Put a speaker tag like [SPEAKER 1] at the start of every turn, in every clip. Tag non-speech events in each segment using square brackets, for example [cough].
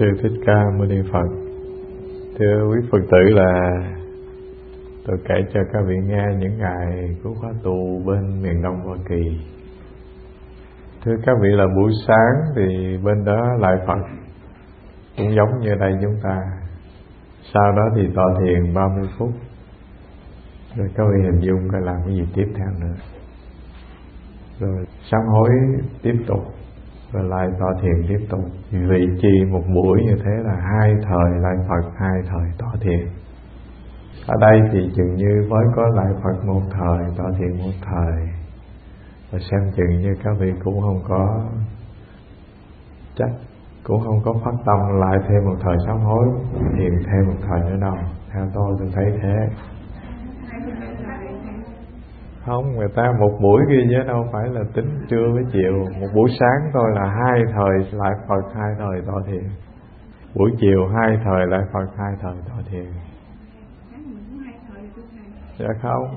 [SPEAKER 1] Sư Thích Ca Mâu Ni Phật. Thưa quý Phật tử là tôi kể cho các vị nghe những ngày của khóa tu bên miền Đông Hoa Kỳ. Thưa các vị, là buổi sáng thì bên đó lại Phật cũng giống như đây chúng ta. Sau đó thì tọa thiền 30 phút. Rồi các vị hình dung coi làm cái gì tiếp theo nữa. Rồi sám hối tiếp tục rồi lại tọa thiền tiếp tục vị trì một buổi như thế là hai thời lại phật hai thời tọa thiền. Ở đây thì chừng như mới có lại phật một thời tọa thiền một thời. Và xem chừng như các vị cũng không có, chắc cũng không có phát tâm lại thêm một thời sám hối, thiền thêm một thời nữa đâu. Theo tôi tôi thấy thế không người ta một buổi kia chứ đâu phải là tính trưa với chiều. Một buổi sáng thôi là hai thời, lại phật hai thời tọa thiền. Buổi chiều hai thời, lại phật hai thời tọa thiền. Dạ không.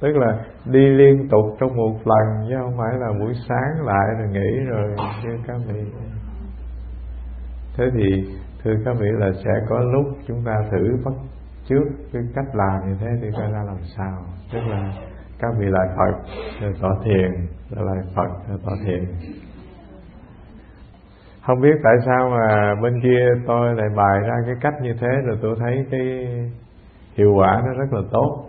[SPEAKER 1] Tức là đi liên tục trong một lần, chứ không phải là buổi sáng lại rồi nghỉ rồi như các vị thế thì, thưa các vị, là sẽ có lúc chúng ta thử bắt trước cái cách làm như thế thì coi ra làm sao. Tức là các vị lại Phật rồi tọa thiền rồi lại Phật rồi tọa thiền. Không biết tại sao mà bên kia tôi lại bài ra cái cách như thế, rồi tôi thấy cái hiệu quả nó rất là tốt.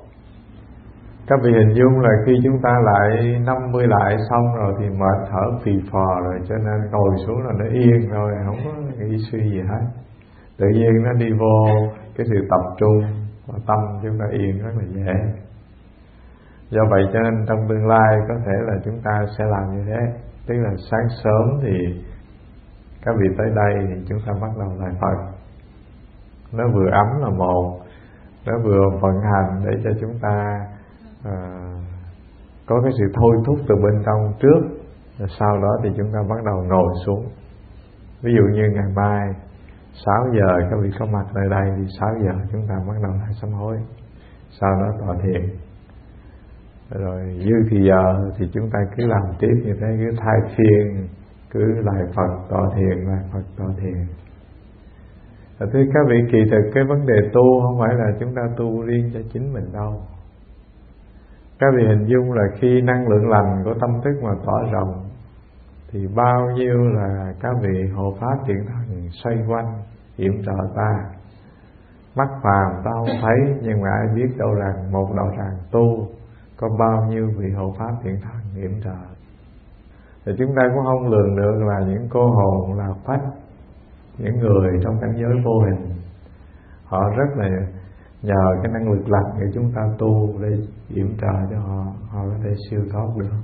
[SPEAKER 1] Các vị hình dung là khi chúng ta lại 50 lại xong rồi thì mệt, thở phì phò rồi, cho nên ngồi xuống là nó yên rồi không có nghĩ suy gì hết. Tự nhiên nó đi vô cái sự tập trung và tâm chúng ta yên rất là dễ do vậy cho nên trong tương lai có thể là chúng ta sẽ làm như thế. Tức là sáng sớm thì các vị tới đây thì chúng ta bắt đầu lại phật. Nó vừa ấm là một nó vừa vận hành để cho chúng ta uh, có cái sự thôi thúc từ bên trong trước rồi sau đó thì chúng ta bắt đầu ngồi xuống. Ví dụ như ngày mai 6 giờ các vị có mặt tại đây thì 6 giờ chúng ta bắt đầu lại sám hối. Sau đó tọa thiền rồi dư thì giờ thì chúng ta cứ làm tiếp như thế, cứ thay phiên, cứ lại phật tọa thiền, lại phật tọa thiền. Và thưa các vị, kỳ thực cái vấn đề tu không phải là chúng ta tu riêng cho chính mình đâu. Các vị hình dung là khi năng lượng lành của tâm thức mà tỏa rộng, thì bao nhiêu là các vị hộ pháp thiện thần xoay quanh, hiểm trợ ta. Mắt phàm ta không thấy, nhưng mà ai biết đâu rằng một đạo tràng tu có bao nhiêu vị hộ pháp thiện thần yểm trợ thì chúng ta cũng không lường được là những cô hồn là phách, những người trong cảnh giới vô hình. Họ rất là nhờ cái năng lực lành của chúng ta tu để yểm trợ cho họ họ có thể siêu thoát được.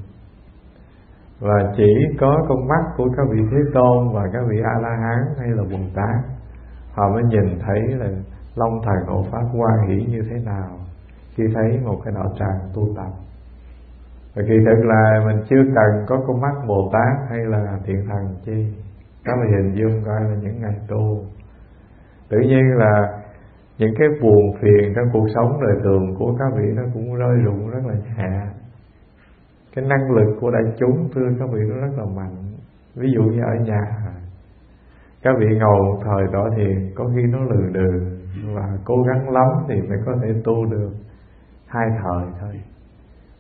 [SPEAKER 1] Và chỉ có con mắt của các vị thế tôn và các vị a la hán hay là bồ tát, họ mới nhìn thấy là long thần hộ pháp hoa hỷ như thế nào khi thấy một cái đạo tràng tu tập. Và kỳ thực là mình chưa cần có con mắt Bồ Tát hay là thiện thần chi Các bạn hình dung coi là những ngày tu. Tự nhiên là những cái buồn phiền trong cuộc sống đời thường của các vị nó cũng rơi rụng rất là nhẹ. Cái năng lực của đại chúng, thưa các vị, nó rất là mạnh. Ví dụ như ở nhà, Các vị ngồi một thời đó thì có khi nó lừ đừ Và cố gắng lắm thì mới có thể tu được hai thời thôi.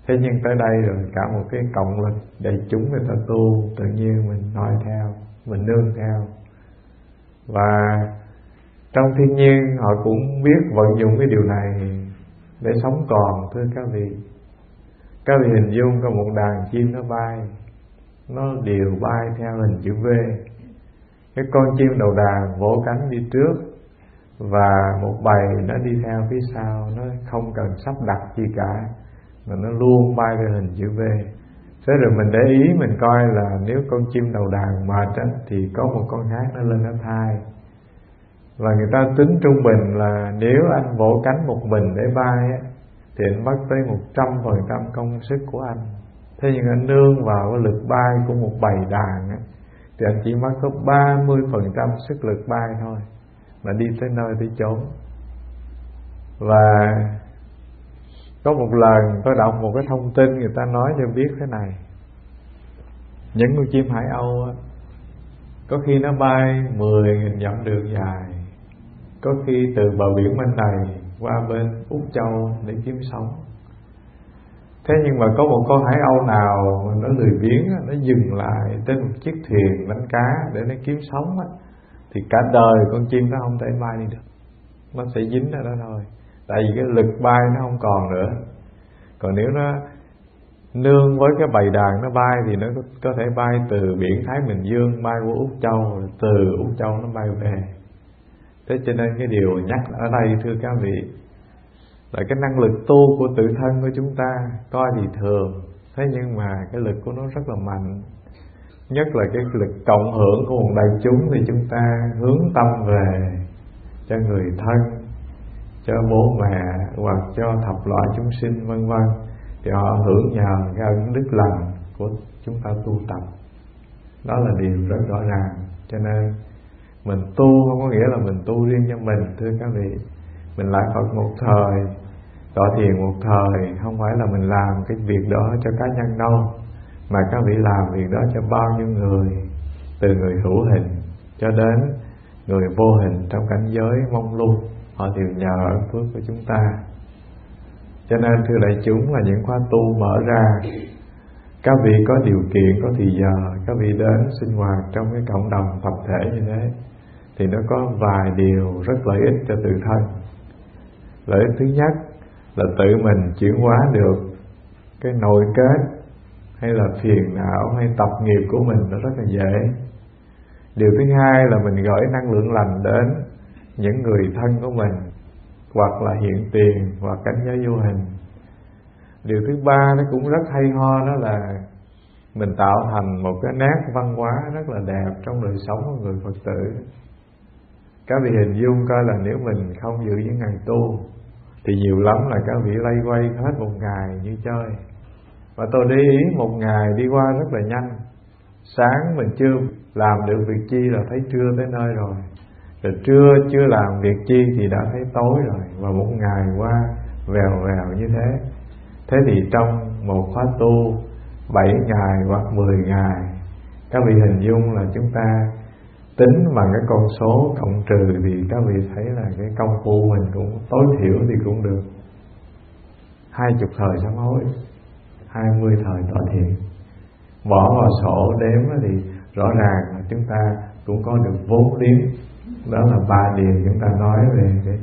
[SPEAKER 1] Thế nhưng tới đây rồi cả một cái cộng lực để chúng người ta tu, tự nhiên mình noi theo, mình nương theo. Và trong thiên nhiên họ cũng biết vận dụng cái điều này để sống còn, thưa các vị. Các vị hình dung có một đàn chim nó bay, nó đều bay theo hình chữ V. Cái con chim đầu đàn vỗ cánh đi trước và một bầy nó đi theo phía sau nó không cần sắp đặt gì cả mà nó luôn bay theo hình chữ V. Thế rồi mình để ý mình coi là nếu con chim đầu đàn mệt á, thì có một con khác nó lên nó thai. Và người ta tính trung bình là nếu anh vỗ cánh một mình để bay á, thì anh mất tới một trăm phần trăm công sức của anh. Thế nhưng anh nương vào cái lực bay của một bầy đàn á, thì anh chỉ mất có ba mươi phần trăm sức lực bay thôi mà đi tới nơi tới chốn. Và có một lần tôi đọc một cái thông tin người ta nói cho biết thế này. Những con chim hải âu có khi nó bay 10 nghìn dặm đường dài. Có khi từ bờ biển bên này qua bên úc châu để kiếm sống. Thế nhưng mà có một con hải âu nào nó lười biếng nó dừng lại trên một chiếc thuyền đánh cá để nó kiếm sống á thì cả đời con chim nó không thể bay đi được. Nó sẽ dính ở đó thôi. Tại vì cái lực bay nó không còn nữa. Còn nếu nó nương với cái bầy đàn nó bay thì nó có thể bay từ biển Thái Bình Dương bay qua Úc Châu, từ Úc Châu nó bay về. Thế cho nên cái điều nhắc ở đây, thưa các vị, là cái năng lực tu của tự thân của chúng ta, coi thì thường. Thế nhưng mà cái lực của nó rất là mạnh nhất là cái lực cộng hưởng của một đại chúng thì chúng ta hướng tâm về cho người thân, cho bố mẹ hoặc cho thập loại chúng sinh, vân vân. Thì họ hưởng nhờ cái ân đức lành của chúng ta tu tập. Đó là điều rất rõ ràng. Cho nên mình tu không có nghĩa là mình tu riêng cho mình, thưa các vị. Mình lại Phật một thời, tọa thiền một thời, không phải là mình làm cái việc đó cho cá nhân đâu mà các vị làm việc đó cho bao nhiêu người, từ người hữu hình cho đến người vô hình trong cảnh giới mong lung, họ đều nhờ ơn phước của chúng ta. Cho nên, thưa đại chúng, là những khóa tu mở ra, các vị có điều kiện, có thì giờ, các vị đến sinh hoạt trong cái cộng đồng tập thể như thế, thì nó có vài điều rất lợi ích cho tự thân. Lợi ích thứ nhất là tự mình chuyển hóa được cái nội kết hay là phiền não hay tập nghiệp của mình nó rất là dễ. Điều thứ hai là mình gửi năng lượng lành đến những người thân của mình, hoặc là hiện tiền, hoặc cảnh giới vô hình. Điều thứ ba nó cũng rất hay ho, đó là mình tạo thành một cái nét văn hóa rất là đẹp trong đời sống của người phật tử. Các vị hình dung coi là nếu mình không giữ những ngày tu, thì nhiều lắm là các vị lay quay hết một ngày như chơi và tôi để ý một ngày đi qua rất là nhanh. Sáng mình chưa làm được việc chi là thấy trưa tới nơi rồi. Rồi trưa chưa làm việc chi thì đã thấy tối rồi. Và một ngày qua vèo vèo như thế. Thế thì trong một khóa tu, bảy ngày hoặc mười ngày, các vị hình dung là chúng ta tính bằng cái con số cộng trừ thì các vị thấy là cái công phu mình cũng tối thiểu thì cũng được. Hai chục thời sám hối hai mươi thời tọa thiền. Bỏ vào sổ đếm thì rõ ràng là chúng ta cũng có được vốn liếng. Đó là ba điều chúng ta nói về cái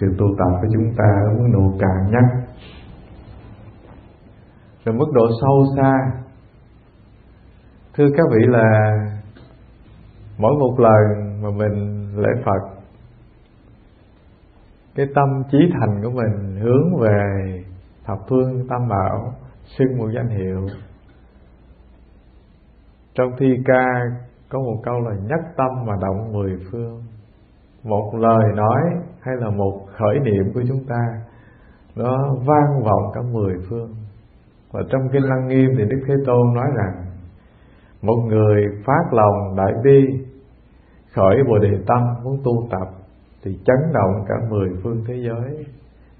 [SPEAKER 1] sự tu tập của chúng ta ở mức độ càng nhất rồi mức độ sâu xa. Thưa các vị là mỗi một lần mà mình lễ Phật, cái tâm trí thành của mình hướng về thập phương tam bảo xưng một danh hiệu. Trong thi ca, có một câu là nhất tâm mà động mười phương một lời nói hay là một khởi niệm của chúng ta, nó vang vọng cả mười phương. Và trong kinh lăng nghiêm thì đức thế tôn nói rằng, một người phát lòng đại bi, khởi bồ đề tâm muốn tu tập, thì chấn động cả mười phương thế giới,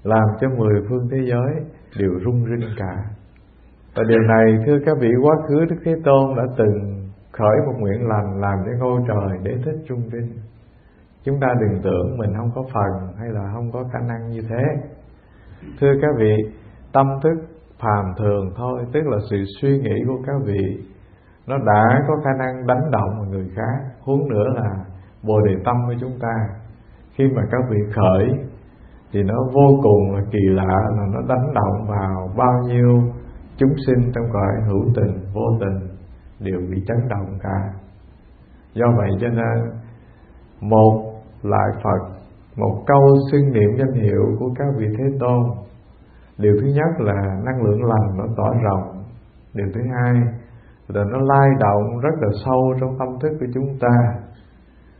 [SPEAKER 1] làm cho mười phương thế giới đều rung rinh cả và điều này, thưa các vị, quá khứ đức thế tôn đã từng khởi một nguyện lành làm cho ngôi trời để thích trung rinh chúng ta đừng tưởng mình không có phần hay là không có khả năng như thế. Thưa các vị, tâm thức phàm thường thôi, tức là sự suy nghĩ của các vị, nó đã có khả năng đánh động một người khác. Huống nữa là bồ đề tâm của chúng ta, khi mà các vị khởi thì nó vô cùng là kỳ lạ, là nó đánh động vào bao nhiêu chúng sinh trong cõi hữu tình, vô tình đều bị chấn động cả. Do vậy cho nên, một lại phật, một câu xưng niệm danh hiệu của các vị thế tôn, điều thứ nhất là năng lượng lành nó tỏa rộng. Điều thứ hai là nó lai động rất là sâu trong tâm thức của chúng ta.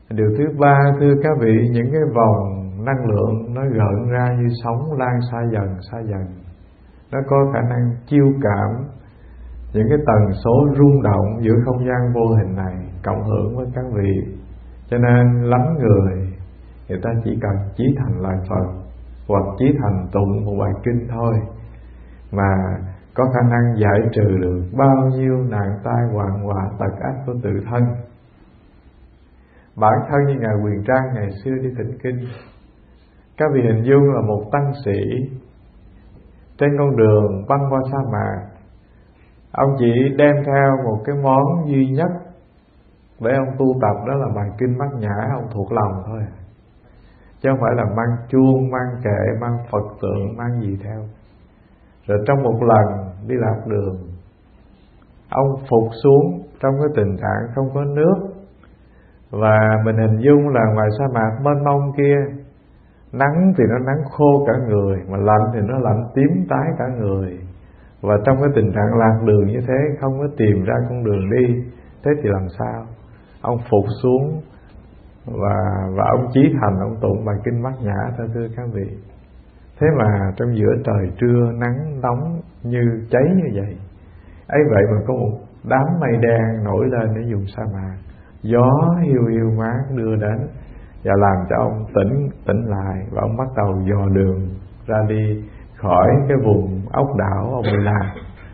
[SPEAKER 1] Điều thứ ba, thưa các vị, những cái vòng năng lượng nó gợn ra như sóng lan xa dần xa dần nó có khả năng chiêu cảm những cái tần số rung động giữa không gian vô hình này cộng hưởng với các vị. Cho nên lắm người người ta chỉ cần chí thành lời phật hoặc chí thành tụng một bài kinh thôi mà có khả năng giải trừ được bao nhiêu nạn tai hoạn họa tật ác của tự thân. Bản thân như ngài quyền trang ngày xưa đi thỉnh kinh, các vị hình dung là một tăng sĩ trên con đường băng qua sa mạc, ông chỉ đem theo một cái món duy nhất để ông tu tập, đó là bài kinh bát nhã, ông thuộc lòng thôi. Chứ không phải là mang chuông, mang kệ, mang phật tượng, mang gì theo. Rồi trong một lần đi lạc đường, ông phục xuống trong cái tình trạng không có nước. Và mình hình dung là ngoài sa mạc mênh mông kia nắng thì nó nắng khô cả người, mà lạnh thì nó lạnh tím tái cả người. Và trong cái tình trạng lạc đường như thế, không có tìm ra con đường đi, thế thì làm sao? Ông phục xuống và và ông chí thành ông tụng bài kinh bát nhã thưa thưa các vị. Thế mà trong giữa trời trưa nắng nóng như cháy như vậy, ấy vậy mà có một đám mây đen nổi lên để dùng sa mạc. Gió hiu hiu mát đưa đến và làm cho ông tỉnh tỉnh lại và ông bắt đầu dò đường ra đi khỏi cái vùng ốc đảo ông bị lạc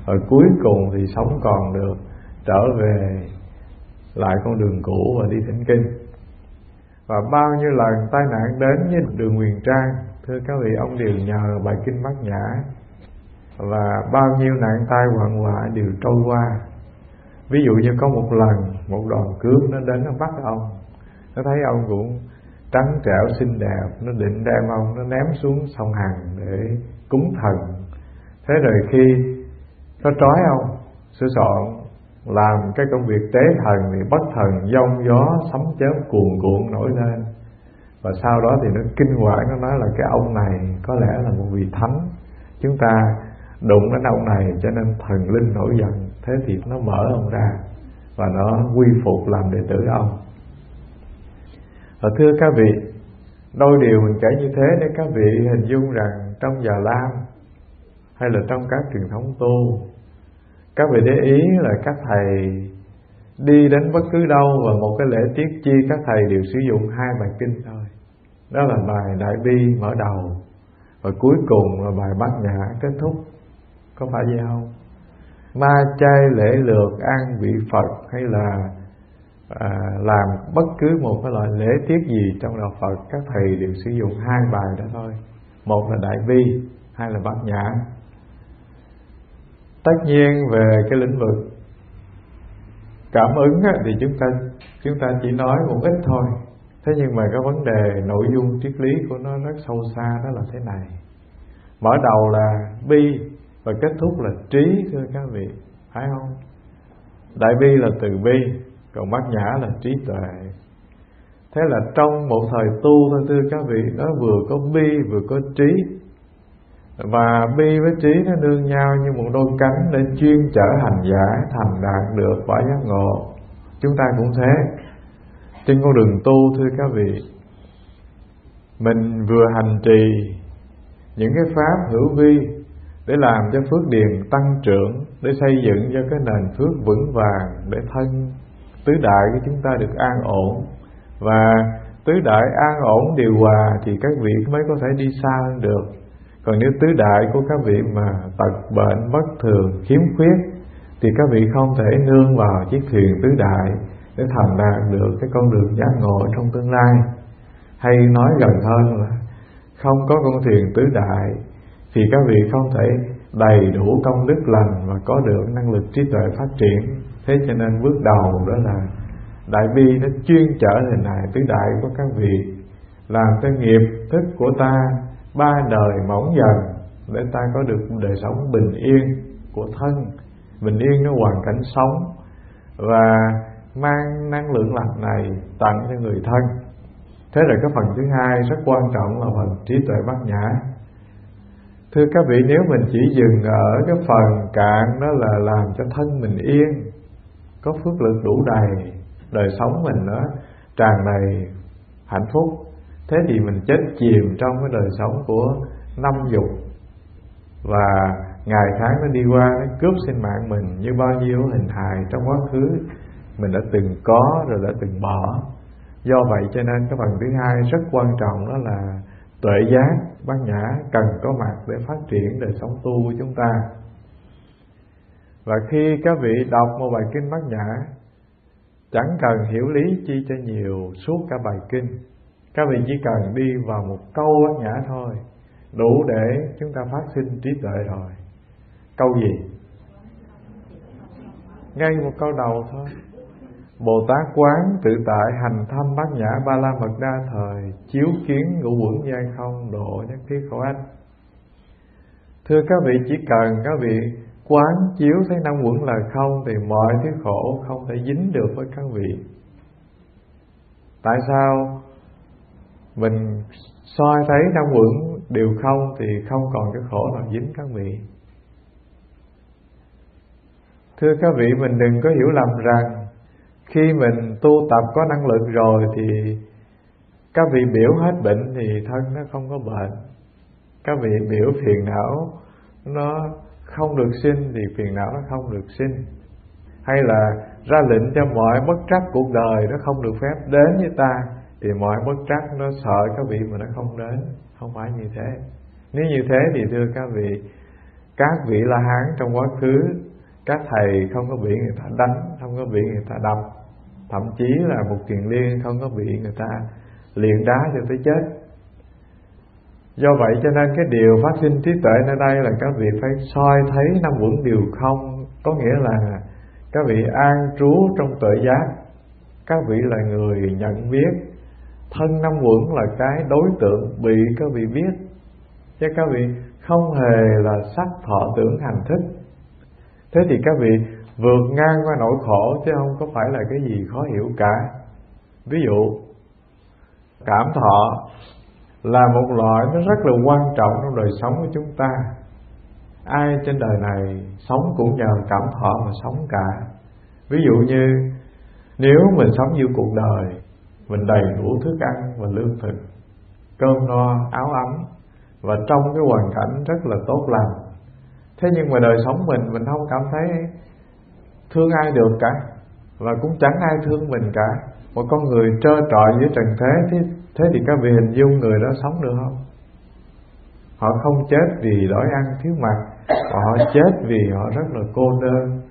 [SPEAKER 1] rồi cuối cùng thì sống còn được, trở về lại con đường cũ và đi thỉnh kinh. Và bao nhiêu lần tai nạn đến với đường Nguyền Trang, thưa các vị, ông đều nhờ bài kinh bát nhã. Và bao nhiêu nạn tai hoạn họa đều trôi qua. Ví dụ như có một lần một đoàn cướp nó đến nó bắt ông. Nó thấy ông cũng trắng trẻo xinh đẹp, nó định đem ông nó ném xuống sông hằng để cúng thần. Thế rồi khi nó trói ông sửa soạn làm cái công việc tế thần thì bất thần giông gió sấm chớp cuồn cuộn nổi lên. Và sau đó thì nó kinh hoàng, nó nói là cái ông này có lẽ là một vị thánh. Chúng ta đụng đến ông này cho nên thần linh nổi giận. Thế thì nó mở ông ra và nó quy phục làm đệ tử ông và thưa các vị, đôi điều mình kể như thế để các vị hình dung rằng trong già lam hay là trong các truyền thống tu, các vị để ý là các thầy đi đến bất cứ đâu và một cái lễ tiết chi các thầy đều sử dụng hai bài kinh thôi. Đó là bài đại bi mở đầu và cuối cùng là bài bát nhã kết thúc. Có phải vậy không? Ma chay lễ lược an vị phật hay là à, làm bất cứ một cái loại lễ tiết gì trong đạo phật các thầy đều sử dụng hai bài đó thôi. Một là đại bi hai là bát nhã. Tất nhiên về cái lĩnh vực cảm ứng thì chúng ta chúng ta chỉ nói một ít thôi. Thế nhưng mà cái vấn đề nội dung triết lý của nó rất sâu xa đó là thế này. Mở đầu là bi và kết thúc là trí thưa các vị. Phải không? Đại bi là từ bi còn bát nhã là trí tuệ. Thế là trong một thời tu thôi thưa các vị nó vừa có bi, vừa có trí. Và bi với trí nó đương nhau như một đôi cánh để chuyên chở hành giả, thành đạt được quả giác ngộ. Chúng ta cũng thế. Trên con đường tu thưa các vị, mình vừa hành trì những cái pháp hữu vi để làm cho phước điền tăng trưởng, để xây dựng cho cái nền phước vững vàng, để thân tứ đại của chúng ta được an ổn. Và tứ đại an ổn điều hòa thì các vị mới có thể đi xa hơn được. Còn nếu tứ đại của các vị mà tật bệnh, bất thường, khiếm khuyết, thì các vị không thể nương vào chiếc thuyền tứ đại để thành đạt được cái con đường giác ngộ trong tương lai. Hay nói gần hơn là không có con thuyền tứ đại thì các vị không thể đầy đủ công đức lành và có được năng lực trí tuệ phát triển thế cho nên bước đầu đó là đại bi nó chuyên trở hình hài tứ đại của các vị, làm cái nghiệp thức của ta, ba đời mỏng dần để ta có được đời sống bình yên của thân. Bình yên nó hoàn cảnh sống và mang năng lượng lành này tặng cho người thân. Thế là cái phần thứ hai rất quan trọng là phần trí tuệ bát nhã. Thưa các vị, nếu mình chỉ dừng ở cái phần cạn đó là làm cho thân mình yên có phước lực đủ đầy, đời sống mình nó tràn đầy hạnh phúc. Thế thì mình chết chìm trong cái đời sống của năm dục. Và ngày tháng nó đi qua, nó cướp sinh mạng mình như bao nhiêu hình hài trong quá khứ mình đã từng có rồi đã từng bỏ. Do vậy cho nên cái phần thứ hai rất quan trọng đó là tuệ giác, bát nhã cần có mặt để phát triển đời sống tu của chúng ta và khi các vị đọc một bài kinh bát nhã, chẳng cần hiểu lý chi cho nhiều suốt cả bài kinh. Các vị chỉ cần đi vào một câu bát nhã thôi, đủ để chúng ta phát sinh trí tuệ rồi. Câu gì? Ngay một câu đầu thôi. Bồ Tát quán tự tại hành thâm bát nhã ba la mật đa thời Chiếu kiến ngũ quẩn giai không độ nhất thiết khổ anh Thưa các vị, chỉ cần các vị quán chiếu thấy năm quẩn là không Thì mọi thứ khổ không thể dính được với các vị. Tại sao mình soi thấy năm quẩn đều không Thì không còn cái khổ nào dính các vị? Thưa các vị, mình đừng có hiểu lầm rằng Khi mình tu tập có năng lực rồi Thì các vị biểu hết bệnh thì thân nó không có bệnh. Các vị biểu phiền não, nó không được sinh Thì phiền não nó không được sinh Hay là ra lệnh cho mọi bất trắc cuộc đời Nó không được phép đến với ta, Thì mọi bất trắc nó sợ các vị mà nó không đến, Không phải như thế. Nếu như thế thì thưa các vị Các vị La Hán trong quá khứ, các thầy không có bị người ta đánh, không có bị người ta đập thậm chí là một kiền liên không có bị người ta liền đá cho tới chết do vậy cho nên cái điều phát sinh trí tuệ nơi đây là các vị phải soi thấy năm quẩn điều không. Có nghĩa là các vị an trú trong tự giác. Các vị là người nhận biết. Thân năm quẩn là cái đối tượng bị các vị biết. Chứ các vị không hề là sắc thọ tưởng hành thích. Thế thì các vị vượt ngang qua nỗi khổ, chứ không có phải là cái gì khó hiểu cả. Ví dụ, cảm thọ là một loại nó rất là quan trọng trong đời sống của chúng ta. Ai trên đời này sống cũng nhờ cảm thọ mà sống cả. Ví dụ như nếu mình sống như cuộc đời mình đầy đủ thức ăn và lương thực cơm no áo ấm và trong cái hoàn cảnh rất là tốt lành thế nhưng mà đời sống mình mình không cảm thấy thương ai được cả và cũng chẳng ai thương mình cả. Một con người trơ trọi dưới trần thế thế, thế thì các vị hình dung người đó sống được không? Họ không chết vì đói ăn thiếu mặc họ chết vì họ rất là cô đơn,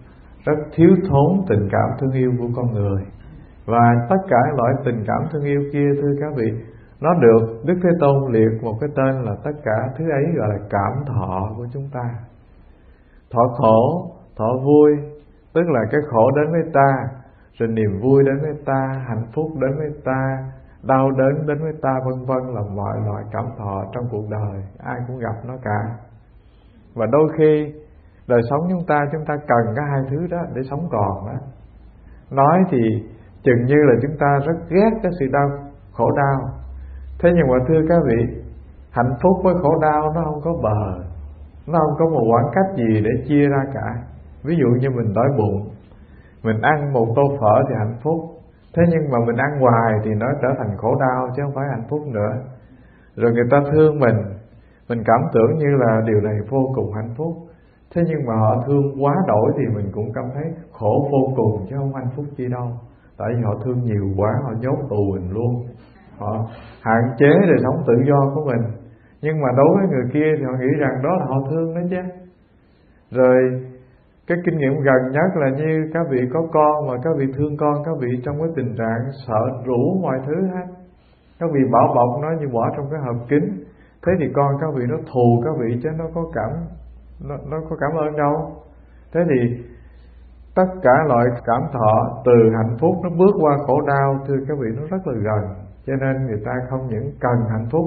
[SPEAKER 1] rất thiếu thốn tình cảm thương yêu của con người. Và tất cả loại tình cảm thương yêu kia, thưa các vị, nó được Đức Thế Tôn liệt một cái tên là tất cả thứ ấy gọi là cảm thọ của chúng ta. Thọ khổ, thọ vui, tức là cái khổ đến với ta, rồi niềm vui đến với ta, hạnh phúc đến với ta đau đớn đến với ta, vân vân là mọi loại cảm thọ trong cuộc đời. Ai cũng gặp nó cả. Và đôi khi, đời sống chúng ta chúng ta cần cái hai thứ đó để sống còn đó nói thì chừng như là chúng ta rất ghét cái sự đau, khổ đau. Thế nhưng mà thưa các vị, hạnh phúc với khổ đau nó không có bờ. Nó không có một khoảng cách gì để chia ra cả. Ví dụ như mình đói bụng, mình ăn một tô phở thì hạnh phúc thế nhưng mà mình ăn hoài thì nó trở thành khổ đau chứ không phải hạnh phúc nữa. Rồi người ta thương mình mình cảm tưởng như là điều này vô cùng hạnh phúc. Thế nhưng mà họ thương quá đổi thì mình cũng cảm thấy khổ vô cùng chứ không hạnh phúc chi đâu. Tại vì họ thương nhiều quá, họ nhốt tù mình luôn. Họ hạn chế đời sống tự do của mình. Nhưng mà đối với người kia thì họ nghĩ rằng đó là họ thương đó chứ. Rồi cái kinh nghiệm gần nhất là như các vị có con mà các vị thương con các vị trong cái tình trạng sợ rủ mọi thứ hết. Các vị bảo bọc nó như bỏ trong cái hộp kính. Thế thì con các vị nó thù các vị chứ nó có cảm nó, nó có cảm ơn đâu. Thế thì tất cả loại cảm thọ từ hạnh phúc nó bước qua khổ đau thưa các vị nó rất là gần. Cho nên người ta không những cần hạnh phúc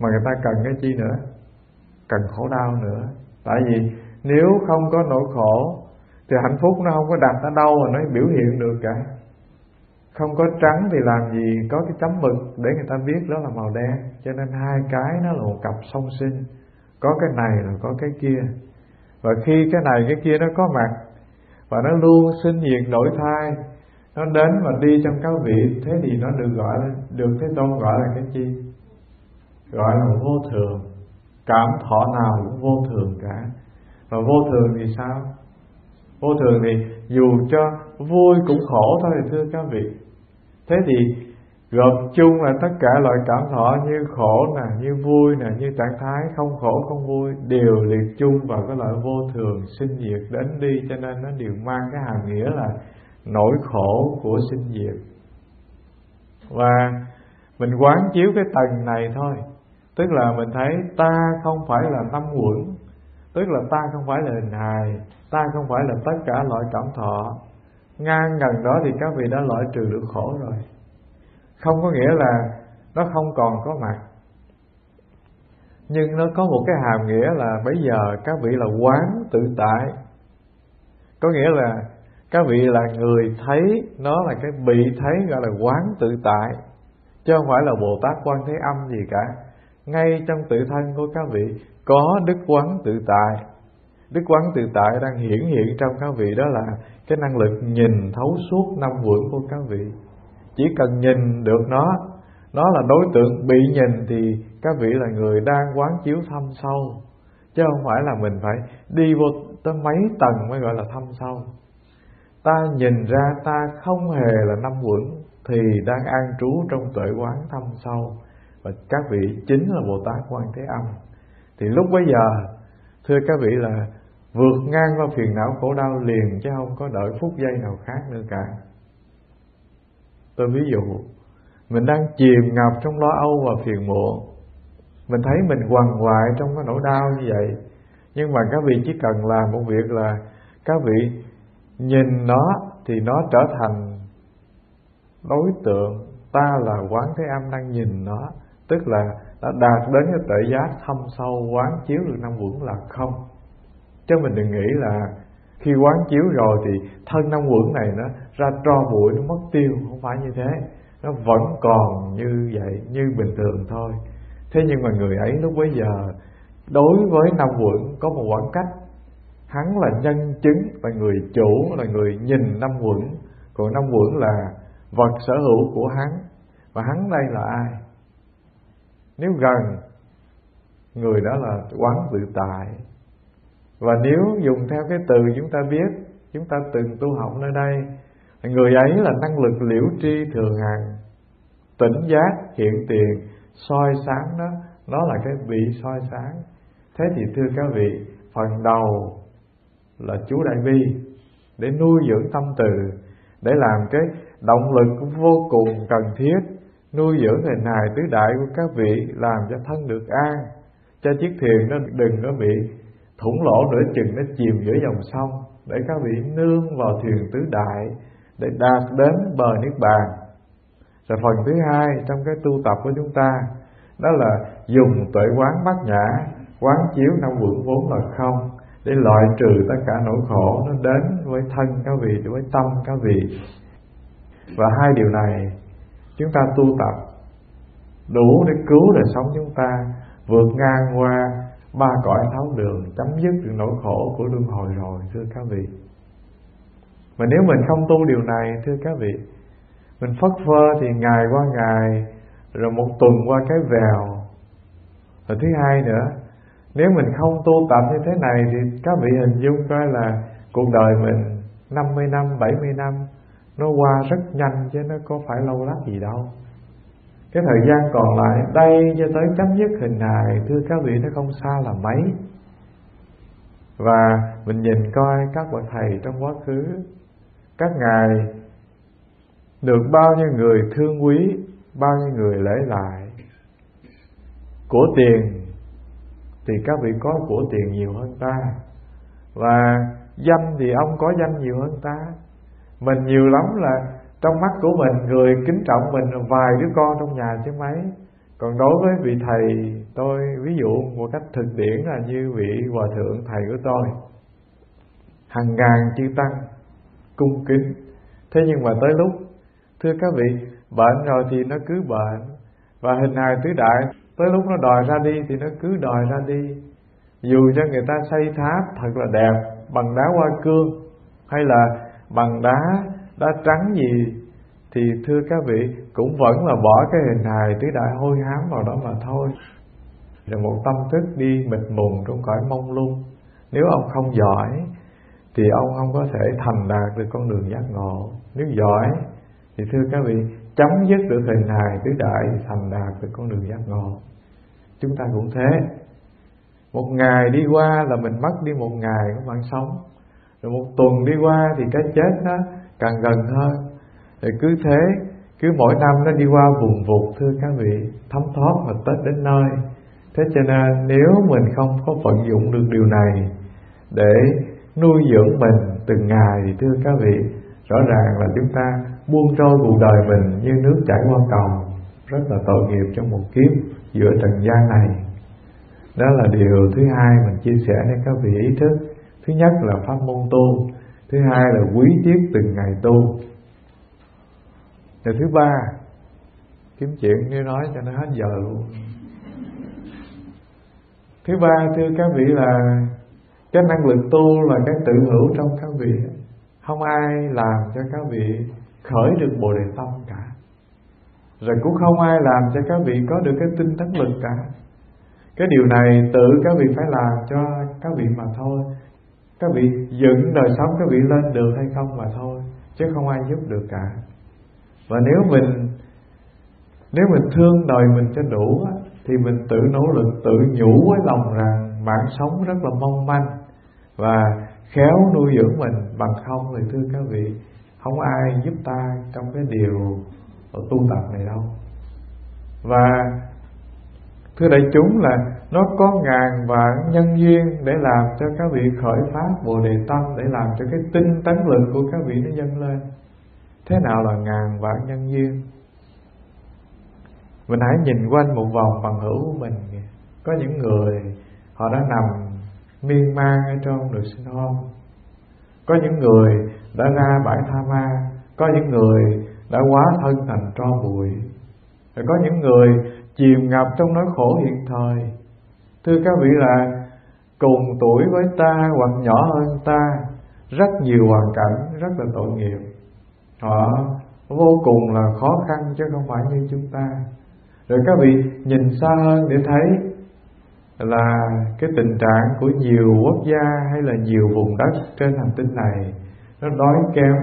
[SPEAKER 1] mà người ta cần cái chi nữa? Cần khổ đau nữa. Tại vì nếu không có nỗi khổ, thì hạnh phúc nó không có đặt ở đâu mà nó biểu hiện được cả. Không có trắng thì làm gì, có cái chấm mực để người ta biết đó là màu đen. Cho nên hai cái nó là một cặp song sinh. Có cái này là có cái kia. Và khi cái này cái kia nó có mặt, và nó luôn sinh nhiệt đổi thai, nó đến và đi trong các vị, thế thì nó được gọi là, được thế tôn gọi là cái chi? Gọi là vô thường. Cảm thọ nào cũng vô thường cả và vô thường thì sao? Vô thường thì dù cho vui cũng khổ thôi, thưa các vị. Thế thì gộp chung là tất cả loại cảm thọ như khổ nè, như vui nè, như trạng thái không khổ, không vui, đều liệt chung vào cái loại vô thường sinh diệt đến đi. Cho nên nó đều mang cái hàm nghĩa là nỗi khổ của sinh diệt. Và mình quán chiếu cái tầng này thôi. Tức là mình thấy ta không phải là tâm quẩn tức là ta không phải là hình hài ta không phải là tất cả loại cảm thọ. Ngang gần đó thì các vị đã loại trừ được khổ rồi. Không có nghĩa là nó không còn có mặt. Nhưng nó có một cái hàm nghĩa là bây giờ các vị là quán tự tại. Có nghĩa là các vị là người thấy, nó là cái bị thấy gọi là quán tự tại, chứ không phải là bồ tát quan thế âm gì cả ngay trong tự thân của các vị, có đức quán tự tại. Đức quán tự tại đang hiển hiện trong các vị, đó là cái năng lực nhìn, thấu suốt năm vượng của các vị. Chỉ cần nhìn được nó nó là đối tượng bị nhìn thì các vị là người đang quán chiếu thâm sâu. Chứ không phải là mình phải đi vô tới mấy tầng mới gọi là thâm sâu. Ta nhìn ra ta không hề là năm quẩn thì đang an trú trong tuệ quán thâm sâu và các vị chính là bồ tát quan thế âm. Thì lúc bấy giờ, thưa các vị là vượt ngang qua phiền não khổ đau liền, chứ không có đợi phút giây nào khác nữa cả. Tôi ví dụ, mình đang chìm ngập trong lo âu và phiền muộn. Mình thấy mình quằn quại trong cái nỗi đau như vậy. Nhưng mà các vị chỉ cần làm một việc là các vị nhìn nó thì nó trở thành đối tượng ta là quán thế âm đang nhìn nó tức là đã đạt đến cái tệ giác thâm sâu, quán chiếu được năm quẩn là không. Chứ mình đừng nghĩ là khi quán chiếu rồi thì thân năm quẩn này nó ra tro bụi, nó mất tiêu. Không phải như thế. Nó vẫn còn như vậy, như bình thường thôi. Thế nhưng mà người ấy lúc bấy giờ, đối với năm quẩn có một khoảng cách. Hắn là nhân chứng là người chủ là người nhìn năm quẩn. Còn năm quẩn là vật sở hữu của hắn. Và hắn đây là ai? Nếu gần, người đó là quán tự tại. Và nếu dùng theo cái từ chúng ta biết, chúng ta từng tu học nơi đây người ấy là năng lực liễu tri thường hằng, tỉnh giác, hiện tiền, soi sáng đó. Nó là cái vị soi sáng. Thế thì thưa các vị, phần đầu là chú đại bi để nuôi dưỡng tâm từ, để làm cái động lực vô cùng cần thiết nuôi dưỡng hình hài tứ đại của các vị làm cho thân được an, cho chiếc thuyền nó đừng có bị thủng lỗ nửa chừng, nó chìm giữa dòng sông, để các vị nương vào thuyền tứ đại để đạt đến bờ niết bàn. Rồi phần thứ hai trong cái tu tập của chúng ta, đó là dùng tuệ quán bát nhã, quán chiếu năm vượng vốn là không, để loại trừ tất cả nỗi khổ nó đến với thân các vị, với tâm các vị. Và hai điều này chúng ta tu tập đủ để cứu đời sống chúng ta vượt ngang qua ba cõi sáu đường chấm dứt được nỗi khổ của luân hồi rồi thưa các vị. Mà nếu mình không tu điều này thưa các vị mình phất phơ thì ngày qua ngày rồi một tuần qua cái vèo. Rồi thứ hai nữa nếu mình không tu tập như thế này thì các vị hình dung coi là cuộc đời mình 50 năm, 70 năm nó qua rất nhanh chứ nó có phải lâu lắm gì đâu. Cái thời gian còn lại, đây cho tới chấm dứt hình hài, thưa các vị, nó không xa là mấy. Và mình nhìn coi các bậc thầy trong quá khứ, các ngài được bao nhiêu người thương quý, bao nhiêu người lễ lại. Của tiền, thì các vị có của tiền nhiều hơn ta. Và danh thì ông có danh nhiều hơn ta mình nhiều lắm là trong mắt của mình, người kính trọng mình vài đứa con trong nhà chứ mấy. Còn đối với vị thầy tôi, ví dụ một cách thực điển là như vị hòa thượng thầy của tôi. Hàng ngàn chư tăng, cung kính. Thế nhưng mà tới lúc, thưa các vị, bệnh rồi thì nó cứ bệnh. Và hình hài tứ đại, tới lúc nó đòi ra đi thì nó cứ đòi ra đi. Dù cho người ta xây tháp thật là đẹp, bằng đá hoa cương, hay là bằng đá đá trắng gì, thì thưa các vị, cũng vẫn là bỏ cái hình hài tứ đại hôi hám vào đó mà thôi. Rồi một tâm thức đi mịt mùng trong cõi mông lung. Nếu ông không giỏi, thì ông không có thể thành đạt được con đường giác ngộ. Nếu giỏi, thì thưa các vị, chấm dứt được hình hài tứ đại thì thành đạt được con đường giác ngộ. Chúng ta cũng thế. Một ngày đi qua là mình mất đi một ngày của mạng sống rồi một tuần đi qua thì cái chết nó càng gần hơn. Rồi cứ thế, cứ mỗi năm nó đi qua vùng vụt thưa các vị, thấm thoát và tết đến nơi. Thế cho nên nếu mình không có vận dụng được điều này để nuôi dưỡng mình từng ngày thì thưa các vị, rõ ràng là chúng ta buông trôi cuộc đời mình như nước chảy qua cầu. Rất là tội nghiệp trong một kiếp giữa trần gian này. Đó là điều thứ hai mình chia sẻ để các vị ý thức thứ nhất là pháp môn tu, thứ hai là quý tiếc từng ngày tu. Và thứ ba, kiếm chuyện nếu nói cho nó hết giờ luôn. Thứ ba, thưa các vị, là cái năng lực tu là cái tự hữu trong các vị. Không ai làm cho các vị khởi được bồ đề tâm cả. Rồi cũng không ai làm cho các vị có được cái tinh tấn lực cả. Cái điều này tự các vị phải làm cho các vị mà thôi các vị dựng đời sống các vị lên được hay không mà thôi, chứ không ai giúp được cả. Và nếu mình nếu mình thương đời mình cho đủ thì mình tự nỗ lực, tự nhủ với lòng rằng mạng sống rất là mong manh và khéo nuôi dưỡng mình bằng không thì thưa các vị, không ai giúp ta trong cái điều tu tập này đâu. Và thưa đại chúng là nó có ngàn vạn nhân duyên để làm cho các vị khởi phát bồ đề tâm để làm cho cái tinh tấn lực của các vị nó dâng lên. Thế nào là ngàn vạn nhân duyên? Mình hãy nhìn quanh một vòng bằng hữu của mình có những người họ đã nằm miên man ở trong được sinh hôn. Có những người đã ra bãi tha ma. Có những người đã quá thân thành tro bụi. Rồi có những người chìm ngập trong nỗi khổ hiện thời. Thưa các vị là, cùng tuổi với ta hoặc nhỏ hơn ta, rất nhiều hoàn cảnh, rất là tội nghiệp. Họ vô cùng là khó khăn chứ không phải như chúng ta. Rồi các vị nhìn xa hơn để thấy là cái tình trạng của nhiều quốc gia hay là nhiều vùng đất trên hành tinh này, nó đói kém,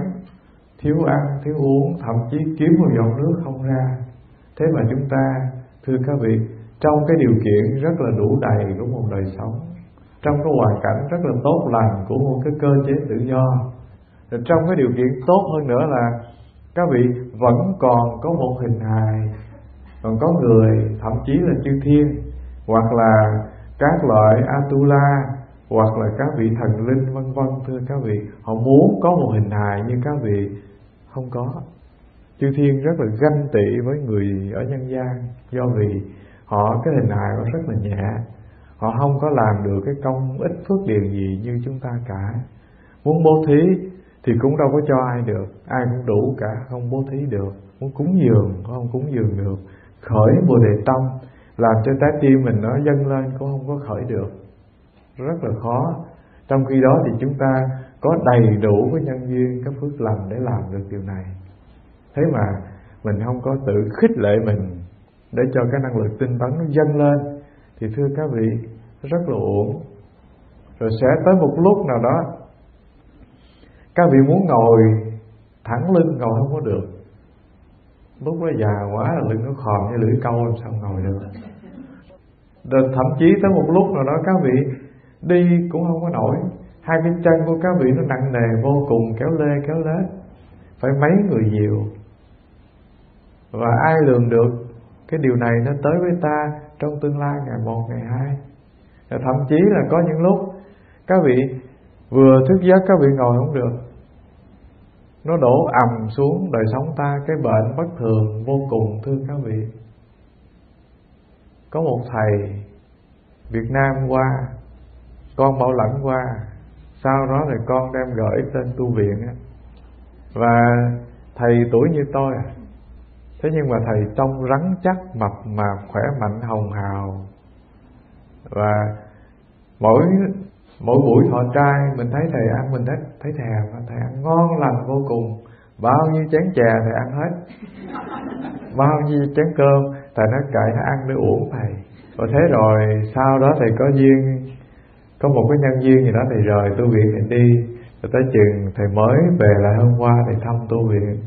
[SPEAKER 1] thiếu ăn, thiếu uống, thậm chí kiếm một giọt nước không ra. Thế mà chúng ta thưa các vị, trong cái điều kiện rất là đủ đầy của một đời sống, trong cái hoàn cảnh rất là tốt lành của một cái cơ chế tự do, thì trong cái điều kiện tốt hơn nữa là các vị vẫn còn có một hình hài, còn có người, thậm chí là chư thiên, hoặc là các loại Atula, hoặc là các vị thần linh vân vân. Thưa các vị, họ muốn có một hình hài như các vị không có chư thiên rất là ganh tị với người ở nhân gian, do vì họ, cái hình hài nó rất là nhẹ. Họ không có làm được cái công ích phước điền gì như chúng ta cả. Muốn bố thí thì cũng đâu có cho ai được, ai cũng đủ cả, không bố thí được. Muốn cúng dường, không cúng dường được. Khởi bồ đề tâm làm cho trái tim mình nó dâng lên, cũng không có khởi được. Rất là khó. Trong khi đó thì chúng ta có đầy đủ cái nhân duyên, cái phước lành để làm được điều này thế mà mình không có tự khích lệ mình để cho cái năng lực tinh tấn nó dâng lên. Thì thưa các vị, rất là uổng. Rồi sẽ tới một lúc nào đó, các vị muốn ngồi thẳng lưng, ngồi không có được. Lúc nó già quá là lưng nó khòm như lưỡi câu, làm sao ngồi được? Rồi thậm chí tới một lúc nào đó, các vị đi cũng không có nổi. Hai cái chân của các vị nó nặng nề vô cùng, kéo lê, kéo lết. Phải mấy người nhiều và ai lường được, cái điều này nó tới với ta trong tương lai ngày một, ngày hai. Thậm chí là có những lúc, các vị vừa thức giấc, các vị ngồi không được. Nó đổ ầm xuống đời sống ta, cái bệnh bất thường vô cùng thương các vị. Có một thầy Việt Nam qua, con bảo lãnh qua, sau đó thì con đem gửi tên tu viện á. Và thầy tuổi như tôi à thế nhưng mà thầy trông rắn chắc, mập mà khỏe mạnh, hồng hào. Và mỗi mỗi buổi thọ trai, mình thấy thầy ăn, mình thấy thấy thèm, thầy ăn ngon lành vô cùng. Bao nhiêu chén chè thầy ăn hết. Bao nhiêu chén cơm, thầy nói cậy nó ăn để uổng thầy. Và thế rồi, sau đó thầy có duyên, có một cái nhân duyên gì đó, thầy rời tu viện thầy đi. Rồi tới chừng thầy mới về lại hôm qua thầy thăm tu viện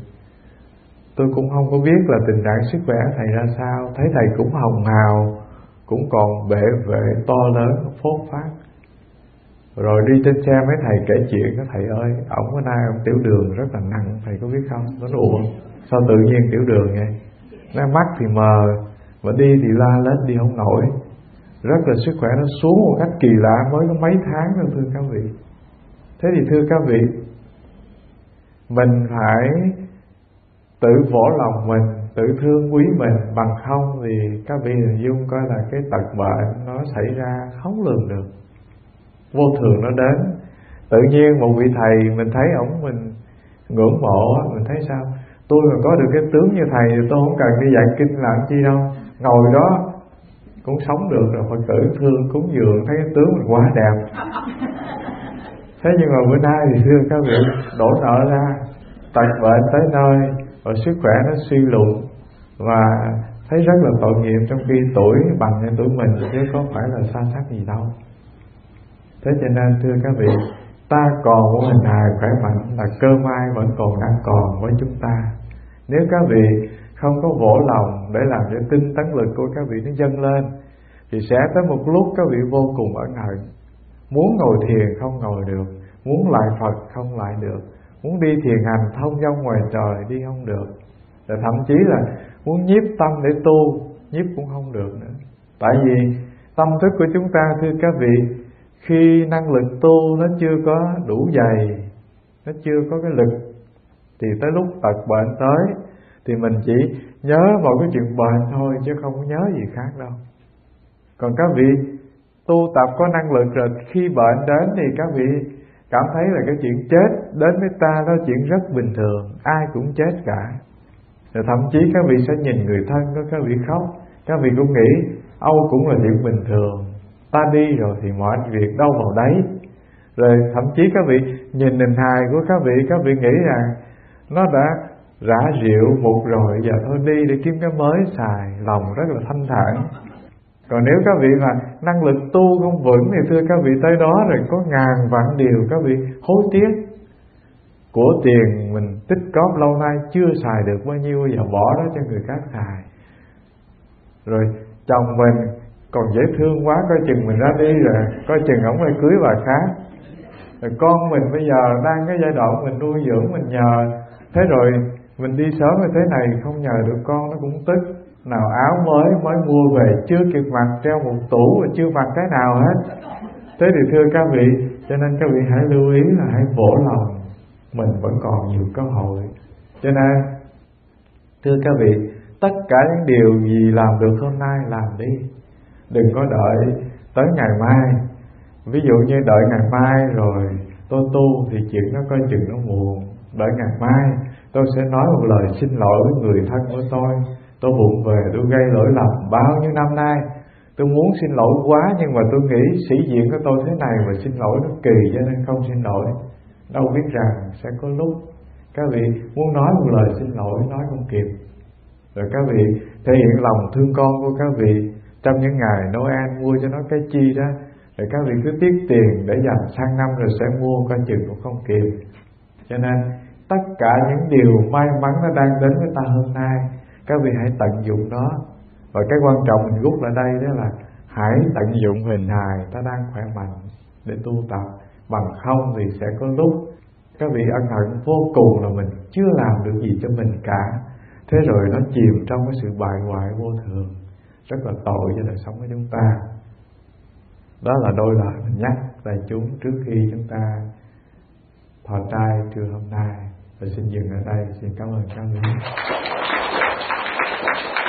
[SPEAKER 1] tôi cũng không có biết là tình trạng sức khỏe thầy ra sao. Thấy thầy cũng hồng hào, cũng còn bể vệ to lớn, phốt phát. Rồi đi trên xe mấy thầy kể chuyện các thầy ơi, ổng bữa nay ông tiểu đường rất là nặng, thầy có biết không? Nó ủa, sao tự nhiên tiểu đường vậy? Nó mắt thì mờ, mà đi thì la lết, đi không nổi. Rất là sức khỏe nó xuống một cách kỳ lạ mới có mấy tháng thôi, thưa các vị. Thế thì thưa các vị, mình phải tự vỗ lòng mình tự thương quý mình. Bằng không thì các vị hình dung coi là cái tật bệnh nó xảy ra không lường được. Vô thường nó đến. Tự nhiên một vị thầy mình thấy ổng, mình ngưỡng mộ, mình thấy sao? Tôi mà có được cái tướng như thầy thì tôi không cần đi dạy kinh làm chi đâu. Ngồi đó cũng sống được rồi, phật tử thương cúng dường, thấy cái tướng mình quá đẹp. Thế nhưng mà bữa nay thì thưa các vị, đổ nợ ra, tật bệnh tới nơi và sức khỏe nó suy lụn và thấy rất là tội nghiệp trong khi tuổi bằng với tuổi mình, chứ có phải là xa xác gì đâu. Thế cho nên, thưa các vị, ta còn một hình hài khỏe mạnh là cơ may vẫn còn đang còn với chúng ta. Nếu các vị không có vỗ lòng để làm cho tinh tấn lực của các vị nó dâng lên, thì sẽ tới một lúc các vị vô cùng ẩn hận. Muốn ngồi thiền không ngồi được, muốn lại phật không lại được muốn đi thiền hành, thông dong ngoài trời, đi không được. Rồi thậm chí là muốn nhiếp tâm để tu, nhiếp cũng không được nữa. Tại vì tâm thức của chúng ta, thưa các vị, khi năng lực tu nó chưa có đủ dày, nó chưa có cái lực, thì tới lúc tật bệnh tới, thì mình chỉ nhớ vào cái chuyện bệnh thôi, chứ không có nhớ gì khác đâu. Còn các vị tu tập có năng lực rồi, khi bệnh đến thì các vị cảm thấy là cái chuyện chết đến với ta đó chuyện rất bình thường, ai cũng chết cả. Rồi thậm chí các vị sẽ nhìn người thân của các vị khóc, các vị cũng nghĩ, âu cũng là chuyện bình thường, ta đi rồi thì mọi việc đâu vào đấy. Rồi thậm chí các vị nhìn hình hài của các vị các vị nghĩ rằng, nó đã rã rượu một rồi, giờ thôi đi để kiếm cái mới xài, lòng rất là thanh thản còn nếu các vị mà năng lực tu không vững thì thưa các vị tới đó rồi có ngàn vạn điều các vị hối tiếc. Của tiền mình tích góp lâu nay chưa xài được bao nhiêu và bỏ đó cho người khác xài. Rồi chồng mình còn dễ thương quá, coi chừng mình ra đi rồi, coi chừng ổng lại cưới bà khác. Rồi con mình bây giờ đang cái giai đoạn mình nuôi dưỡng, mình nhờ. Thế rồi mình đi sớm như thế này, không nhờ được con, nó cũng tức nào, áo mới mới mua về, chưa kịp mặc, treo một tủ và chưa mặc cái nào hết. Thế thì thưa các vị, cho nên các vị hãy lưu ý là hãy vỗ lòng. Mình vẫn còn nhiều cơ hội. Cho nên, thưa các vị, tất cả những điều gì làm được hôm nay, làm đi. Đừng có đợi tới ngày mai. Ví dụ như đợi ngày mai rồi tôi tu thì chuyện nó coi chừng nó muộn. Đợi ngày mai, tôi sẽ nói một lời xin lỗi với người thân của tôi tôi buồn về, tôi gây lỗi lầm bao nhiêu năm nay. Tôi muốn xin lỗi quá, nhưng mà tôi nghĩ sĩ diện của tôi thế này mà xin lỗi nó kỳ cho nên không xin lỗi. Đâu biết rằng sẽ có lúc các vị muốn nói một lời xin lỗi, nói không kịp. Rồi các vị thể hiện lòng thương con của các vị trong những ngày Noel mua cho nó cái chi đó. Rồi các vị cứ tiết tiền để dành sang năm rồi sẽ mua, coi chừng cũng không kịp. Cho nên tất cả những điều may mắn nó đang đến với ta hôm nay các vị hãy tận dụng nó. Và cái quan trọng mình rút lại đây đó là hãy tận dụng hình hài ta đang khỏe mạnh để tu tập. Bằng không thì sẽ có lúc các vị ân hận vô cùng là mình chưa làm được gì cho mình cả. Thế rồi nó chìm trong cái sự bại hoại vô thường. Rất là tội cho đời sống của chúng ta. Đó là đôi lời mình nhắc đại chúng trước khi chúng ta thọ trai trưa hôm nay. Và xin dừng ở đây. Xin cảm ơn các vị nam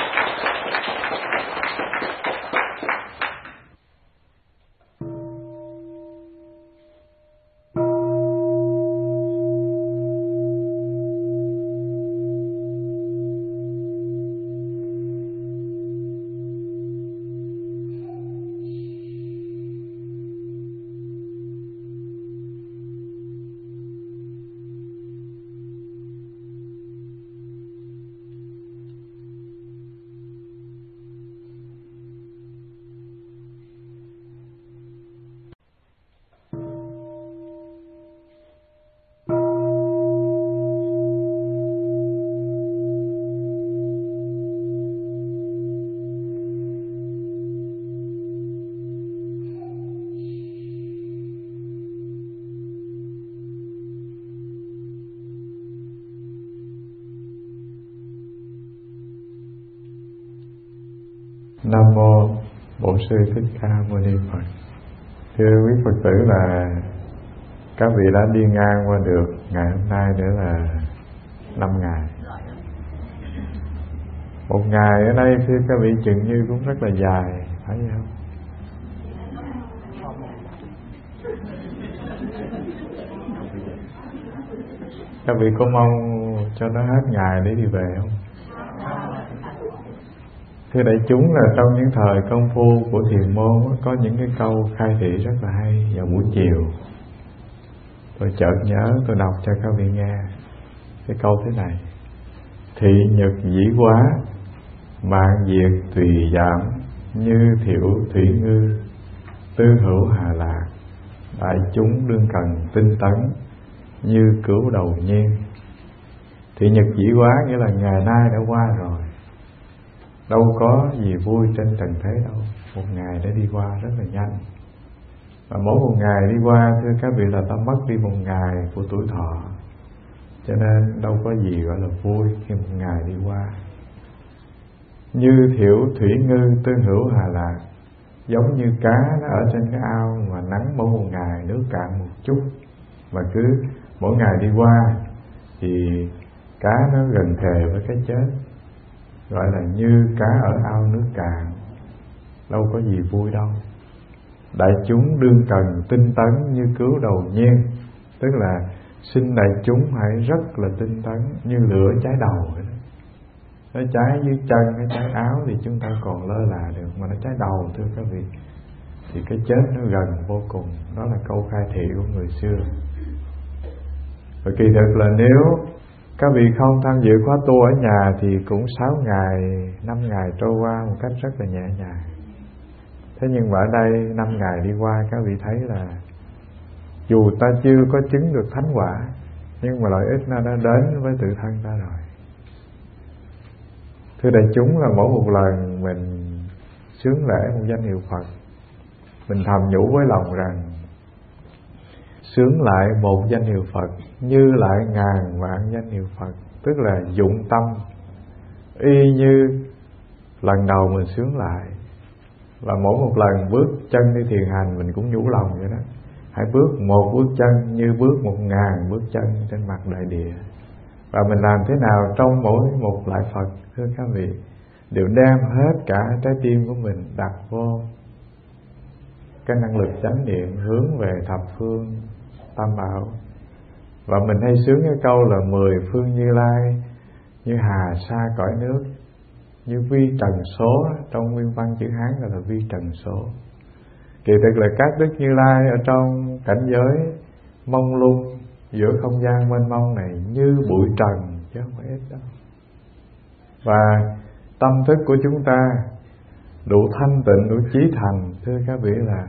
[SPEAKER 1] ca mâu ni phật thưa quý phật tử, là các vị đã đi ngang qua được ngày hôm nay nữa là năm ngày. Một ngày ở đây thưa các vị, chừng như cũng rất là dài, phải không? Các vị có mong cho nó hết ngày để đi về không? Thưa đại chúng, là trong những thời công phu của thiền môn có những cái câu khai thị rất là hay vào buổi chiều. Tôi chợt nhớ, tôi đọc cho các vị nghe cái câu thế này. Thị nhật dĩ quá mạng diệt tùy giảm, như thiểu thủy ngư, tư hữu hà lạc. Đại chúng đương cần tinh tấn, như cứu đầu nhiên thị nhật dĩ quá nghĩa là ngày nay đã qua rồi đâu có gì vui trên trần thế đâu. Một ngày đã đi qua rất là nhanh. Và mỗi một ngày đi qua, thưa các vị, là ta mất đi một ngày của tuổi thọ. Cho nên đâu có gì gọi là vui khi một ngày đi qua. Như thiểu thủy ngư tương hữu hà lạc, giống như cá nó ở trên cái ao mà nắng mỗi một ngày nước cạn một chút. Mà cứ mỗi ngày đi qua thì cá nó gần thề với cái chết gọi là như cá ở ao nước cạn. Đâu có gì vui đâu. Đại chúng đương cần tinh tấn như cứu đầu nhiên tức là xin đại chúng hãy rất là tinh tấn như lửa cháy đầu vậy đó. Nó cháy dưới chân, nó cháy áo thì chúng ta còn lơ là được. Mà nó cháy đầu, thưa các vị, thì cái chết nó gần vô cùng. Đó là câu khai thị của người xưa. Và kỳ thực là nếu các vị không tham dự khóa tu ở nhà thì cũng 6 ngày, 5 ngày trôi qua một cách rất là nhẹ nhàng. Thế nhưng mà ở đây 5 ngày đi qua các vị thấy là dù ta chưa có chứng được thánh quả nhưng mà lợi ích nó đã đến với tự thân ta rồi. Thưa đại chúng là mỗi một lần mình sướng lễ một danh hiệu Phật mình thầm nhủ với lòng rằng sướng lại một danh hiệu Phật, như lại ngàn vạn danh hiệu Phật, tức là dụng tâm. Y như lần đầu mình sướng lại và mỗi một lần bước chân đi thiền hành mình cũng nhủ lòng vậy đó. Hãy bước một bước chân như bước một ngàn bước chân trên mặt đại địa. Và mình làm thế nào trong mỗi một lại Phật, thưa các vị? Đều đem hết cả trái tim của mình đặt vô cái năng lực chánh niệm hướng về thập phương tam bảo và mình hay sướng cái câu là mười phương như lai, như hà sa cõi nước, như vi trần số trong nguyên văn chữ hán gọi là vi trần số. Kỳ thực là các đức như lai ở trong cảnh giới mông lung, giữa không gian mênh mông này như bụi trần, chứ không phải ít đâu. Và tâm thức của chúng ta, đủ thanh tịnh, đủ trí thành, thưa các vị là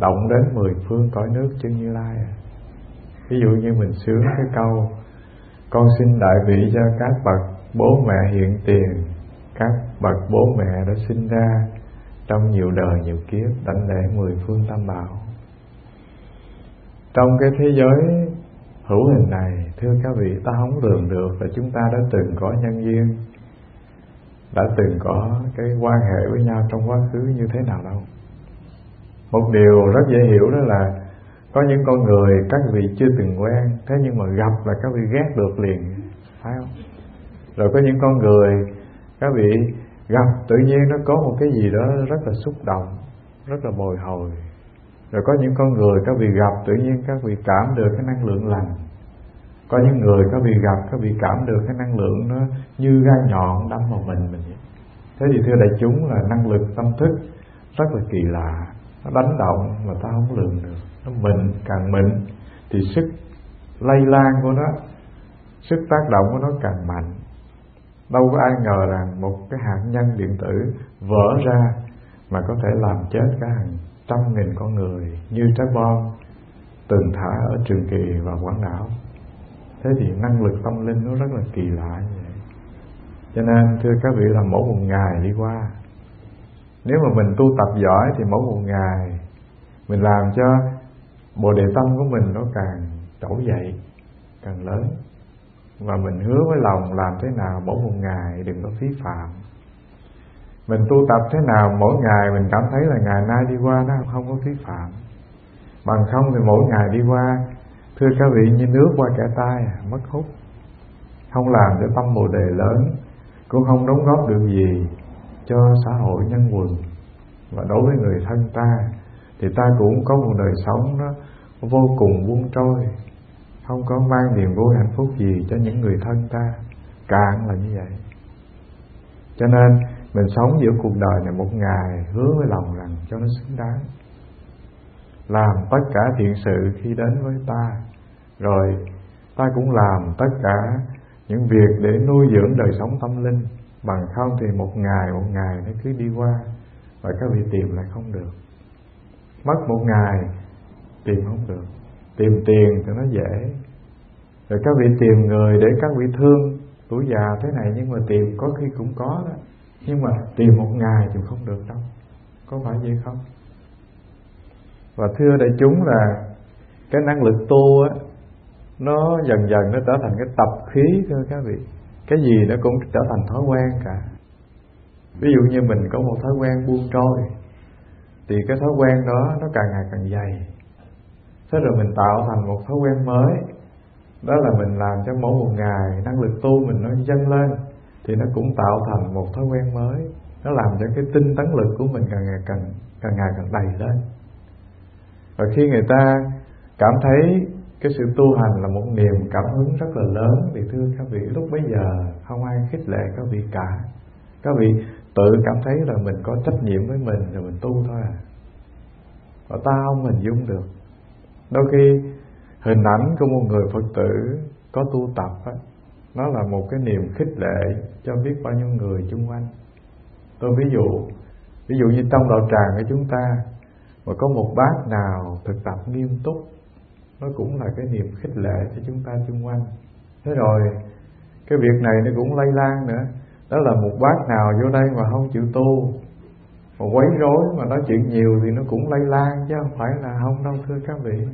[SPEAKER 1] động đến mười phương cõi nước chân như lai à ví dụ như mình sướng cái câu, con xin đại vị cho các bậc bố mẹ hiện tiền, các bậc bố mẹ đã sinh ra trong nhiều đời nhiều kiếp, đảnh lễ mười phương tam bảo. Trong cái thế giới hữu hình này, thưa các vị, ta không lường được là chúng ta đã từng có nhân duyên, đã từng có cái quan hệ với nhau trong quá khứ như thế nào đâu. Một điều rất dễ hiểu đó là có những con người, các vị chưa từng quen, thế nhưng mà gặp là các vị ghét được liền, phải không? Rồi có những con người, các vị gặp, tự nhiên nó có một cái gì đó rất là xúc động, rất là bồi hồi. Rồi có những con người, các vị gặp, tự nhiên các vị cảm được cái năng lượng lành. Có những người, các vị gặp, các vị cảm được cái năng lượng nó như gai nhọn đâm vào mình mình. Thế thì thưa đại chúng là năng lực tâm thức rất là kỳ lạ, nó đánh động mà ta không lường được nó mịn càng mịn, thì sức lây lan của nó, sức tác động của nó càng mạnh. Đâu có ai ngờ rằng một cái hạt nhân điện tử vỡ ra mà có thể làm chết cả hàng trăm nghìn con người như trái bom từng thả ở trường kỳ và quảng đảo thế thì năng lực tâm linh nó rất là kỳ lạ như vậy. Cho nên, thưa các vị, là mỗi một ngày đi qua, nếu mà mình tu tập giỏi thì mỗi một ngày mình làm cho bộ đề tâm của mình nó càng trỗi dậy, càng lớn. Và mình hứa với lòng làm thế nào mỗi một ngày đừng có phí phạm. Mình tu tập thế nào mỗi ngày mình cảm thấy là ngày nay đi qua nó không có phí phạm. Bằng không thì mỗi ngày đi qua, thưa các vị, như nước qua kẻ tay à, mất hút. Không làm cho tâm bồ đề lớn, cũng không đóng góp được gì cho xã hội nhân quần. Và đối với người thân ta, thì ta cũng có một đời sống nó vô cùng buông trôi. Không có mang niềm vui hạnh phúc gì cho những người thân ta. Càng là như vậy. Cho nên, mình sống giữa cuộc đời này một ngày, hứa với lòng rằng cho nó xứng đáng. Làm tất cả thiện sự khi đến với ta. Rồi, ta cũng làm tất cả những việc để nuôi dưỡng đời sống tâm linh. Bằng không thì một ngày một ngày nó cứ đi qua và các vị tìm lại không được. Mất một ngày tìm không được. Tìm tiền thì nó dễ. Rồi các vị tìm người để các vị thương, tuổi già thế này, nhưng mà tìm có khi cũng có đó. Nhưng mà tìm một ngày thì không được đâu. Có phải vậy không? Và thưa đại chúng là cái năng lực tu á, nó dần dần nó trở thành cái tập khí thưa các vị. Cái gì nó cũng trở thành thói quen cả. Ví dụ như mình có một thói quen buông trôi, thì cái thói quen đó nó càng ngày càng dày thế rồi mình tạo thành một thói quen mới. Đó là mình làm cho mỗi một ngày năng lực tu mình nó dâng lên, thì nó cũng tạo thành một thói quen mới. Nó làm cho cái tinh tấn lực của mình càng ngày càng càng ngày càng đầy lên. Và khi người ta cảm thấy cái sự tu hành là một niềm cảm hứng rất là lớn, thì thưa các vị, lúc bấy giờ không ai khích lệ các vị cả. Các vị tự cảm thấy là mình có trách nhiệm với mình, rồi mình tu thôi à. Và tao không dung được đôi khi hình ảnh của một người phật tử có tu tập á, nó là một cái niềm khích lệ cho biết bao nhiêu người chung quanh. Tôi ví dụ ví dụ như trong đạo tràng của chúng ta mà có một bác nào thực tập nghiêm túc nó cũng là cái niềm khích lệ cho chúng ta chung quanh. Thế rồi cái việc này nó cũng lây lan nữa. Đó là một bác nào vô đây mà không chịu tu mà quấy rối mà nói chuyện nhiều thì nó cũng lây lan chứ không phải là không đâu thưa các vị.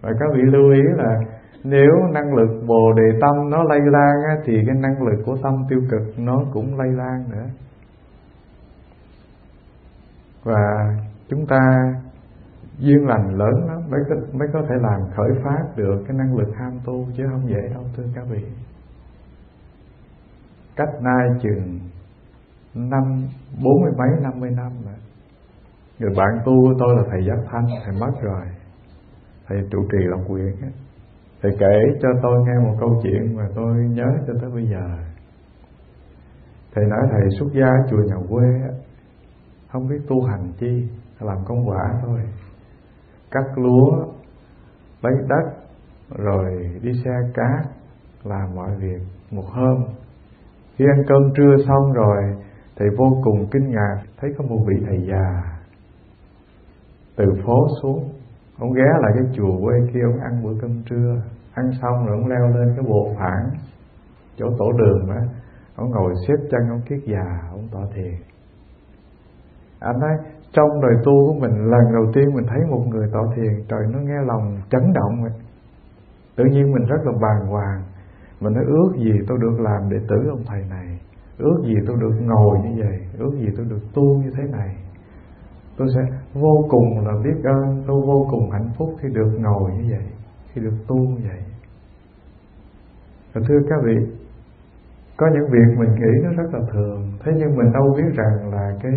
[SPEAKER 1] Và các vị lưu ý là nếu năng lực bồ đề tâm nó lây lan á, thì cái năng lực của tâm tiêu cực nó cũng lây lan nữa. Và chúng ta duyên lành lớn lắm mới có, mới có thể làm khởi phát được cái năng lực ham tu chứ không dễ đâu thưa các vị. Cách nay chừng năm, bốn mươi mấy, năm mươi năm rồi người bạn tu của tôi là thầy giác thanh, thầy mất rồi. Thầy trụ trì lòng quyền ấy. thầy kể cho tôi nghe một câu chuyện mà tôi nhớ cho tới bây giờ. Thầy nói thầy xuất gia ở chùa nhà quê không biết tu hành chi, làm công quả thôi. Cắt lúa, lấy đất, rồi đi xe cát, làm mọi việc một hôm. Khi ăn cơm trưa xong rồi thầy vô cùng kinh ngạc, thấy có một vị thầy già từ phố xuống. Ông ghé lại cái chùa quê kia, ông ăn bữa cơm trưa. Ăn xong rồi ông leo lên cái bộ phản, chỗ tổ đường á ông ngồi xếp chân, ông kiết già, ông tỏ thiền anh nói, trong đời tu của mình, lần đầu tiên mình thấy một người tỏ thiền trời nó nghe lòng chấn động ấy. tự nhiên mình rất là bàng hoàng. Mình nói, ước gì tôi được làm đệ tử ông thầy này ước gì tôi được ngồi như vậy, ước gì tôi được tu như thế này. Tôi sẽ vô cùng là biết ơn, tôi vô cùng hạnh phúc khi được ngồi như vậy, khi được tu như vậy. Và thưa các vị, có những việc mình nghĩ nó rất là thường, thế nhưng mình đâu biết rằng là cái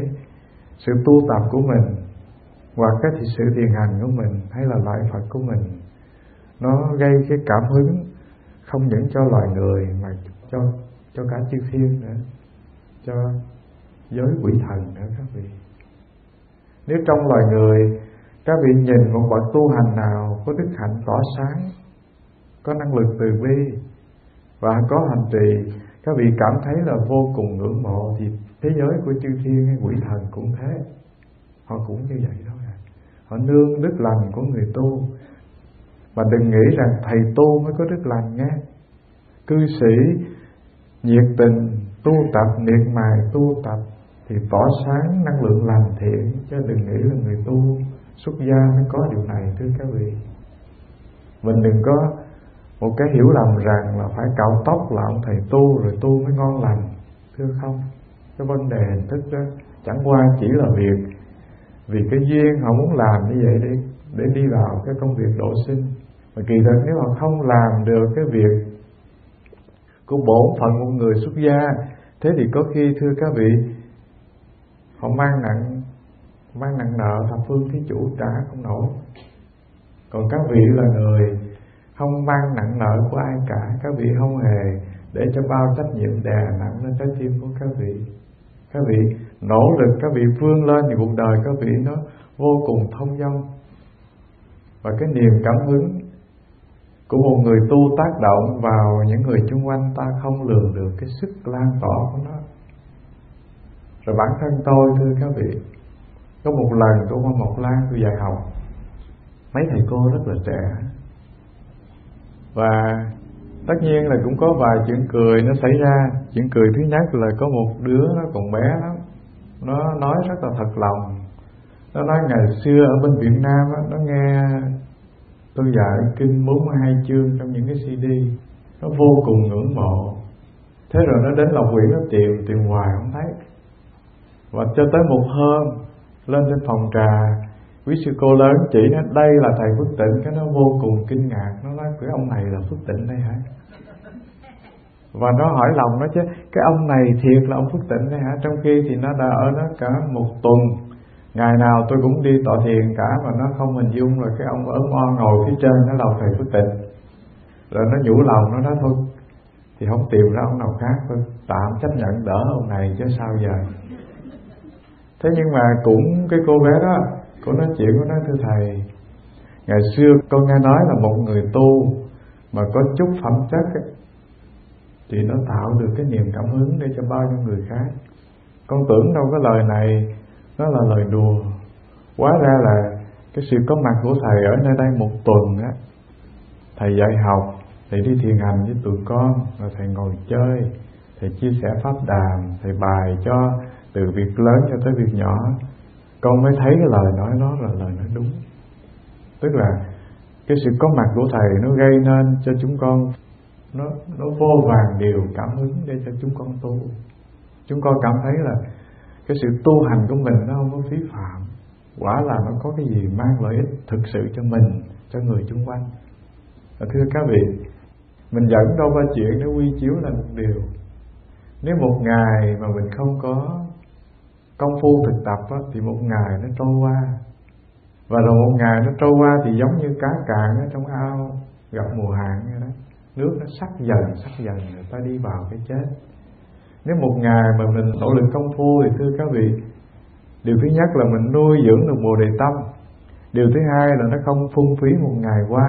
[SPEAKER 1] sự tu tập của mình, hoặc cái sự thiền hành của mình, hay là lại Phật của mình, nó gây cái cảm hứng không những cho loài người mà cho cho cả chư thiên nữa, cho giới quỷ thần nữa các vị. Nếu trong loài người, các vị nhìn một bậc tu hành nào có đức hạnh tỏ sáng, có năng lực từ bi và có hành trì, các vị cảm thấy là vô cùng ngưỡng mộ thì thế giới của chư thiên hay quỷ thần cũng thế. Họ cũng như vậy thôi à. họ nương đức lành của người tu. Mà đừng nghĩ rằng thầy tu mới có đức lành nhé. Cư sĩ nhiệt tình tu tập, miệt mài tu tập, thì tỏ sáng năng lượng làm thiện. Chứ đừng nghĩ là người tu xuất gia mới có điều này, thưa các vị. Mình đừng có một cái hiểu lầm rằng là phải cạo tóc là ông thầy tu rồi tu mới ngon lành, thưa không? Cái vấn đề hình thức đó chẳng qua chỉ là việc, vì cái duyên họ muốn làm như vậy để để đi vào cái công việc độ sinh. Mà kỳ thật nếu họ không làm được cái việc của bổn phận một người xuất gia. Thế thì có khi, thưa các vị, họ mang nặng mang nặng nợ thập phương thí chủ trả không nổi. Còn các vị là người không mang nặng nợ của ai cả, các vị không hề để cho bao trách nhiệm đè nặng lên trái tim của các vị. Các vị nỗ lực, các vị vươn lên thì cuộc đời các vị nó vô cùng thông dong. Và cái niềm cảm hứng của một người tu tác động vào những người xung quanh ta không lường được cái sức lan tỏa của nó. Rồi bản thân tôi thưa các vị có một lần tôi qua một Lan tôi dạy học. Mấy thầy cô rất là trẻ. Và tất nhiên là cũng có vài chuyện cười nó xảy ra. Chuyện cười thứ nhất là có một đứa nó còn bé lắm nó nói rất là thật lòng. Nó nói ngày xưa ở bên Việt Nam đó, nó nghe tôi dạy kinh 42 chương trong những cái CD nó vô cùng ngưỡng mộ. Thế rồi nó đến lộc quyển nó tìm tìm hoài, không thấy. Và cho tới một hôm, lên trên phòng trà, quý sư cô lớn chỉ nó, đây là thầy phước tịnh. Cái nó vô cùng kinh ngạc. Nó nói, cái ông này là phước tịnh đây hả? Và nó hỏi lòng nó chứ, cái ông này thiệt là ông phước tịnh đây hả? Trong khi thì nó đã ở đó cả một tuần ngày nào tôi cũng đi tọa thiền cả mà nó không hình dung là cái ông ấn oan ngồi phía trên nó là thầy phước tịnh. Rồi nó nhủ lòng nó nói thôi thì không tìm ra ông nào khác thôi tạm chấp nhận đỡ ông này chứ sao giờ. Thế nhưng mà cũng cái cô bé đó cô nói chuyện của nó thưa thầy ngày xưa con nghe nói là một người tu mà có chút phẩm chất ấy, thì nó tạo được cái niềm cảm hứng để cho bao nhiêu người khác. Con tưởng đâu cái lời này nó là lời đùa. Quá ra là cái sự có mặt của thầy ở nơi đây một tuần á. Thầy dạy học, thầy đi thiền hành với tụi con, rồi thầy ngồi chơi, thầy chia sẻ pháp đàm, thầy bài cho từ việc lớn cho tới việc nhỏ. Con mới thấy cái lời nói đó là lời nói đúng. Tức là cái sự có mặt của thầy nó gây nên cho chúng con, nó nó vô vàng điều cảm hứng để cho chúng con tu. Chúng con cảm thấy là cái sự tu hành của mình nó không có phí phạm. Quả là nó có cái gì mang lợi ích thực sự cho mình cho người chung quanh. Và thưa các vị mình dẫn đâu ba chuyện để quy chiếu là một điều. Nếu một ngày mà mình không có công phu thực tập á, thì một ngày nó trôi qua. Và rồi một ngày nó trôi qua thì giống như cá cạn ở trong ao gặp mùa hạn vậy đó. Nước nó sắc dần sắc dần người ta đi vào cái chết nếu một ngày mà mình nỗ lực công phu thì thưa các vị, điều thứ nhất là mình nuôi dưỡng được bồ đề tâm. Điều thứ hai là nó không phung phí một ngày qua.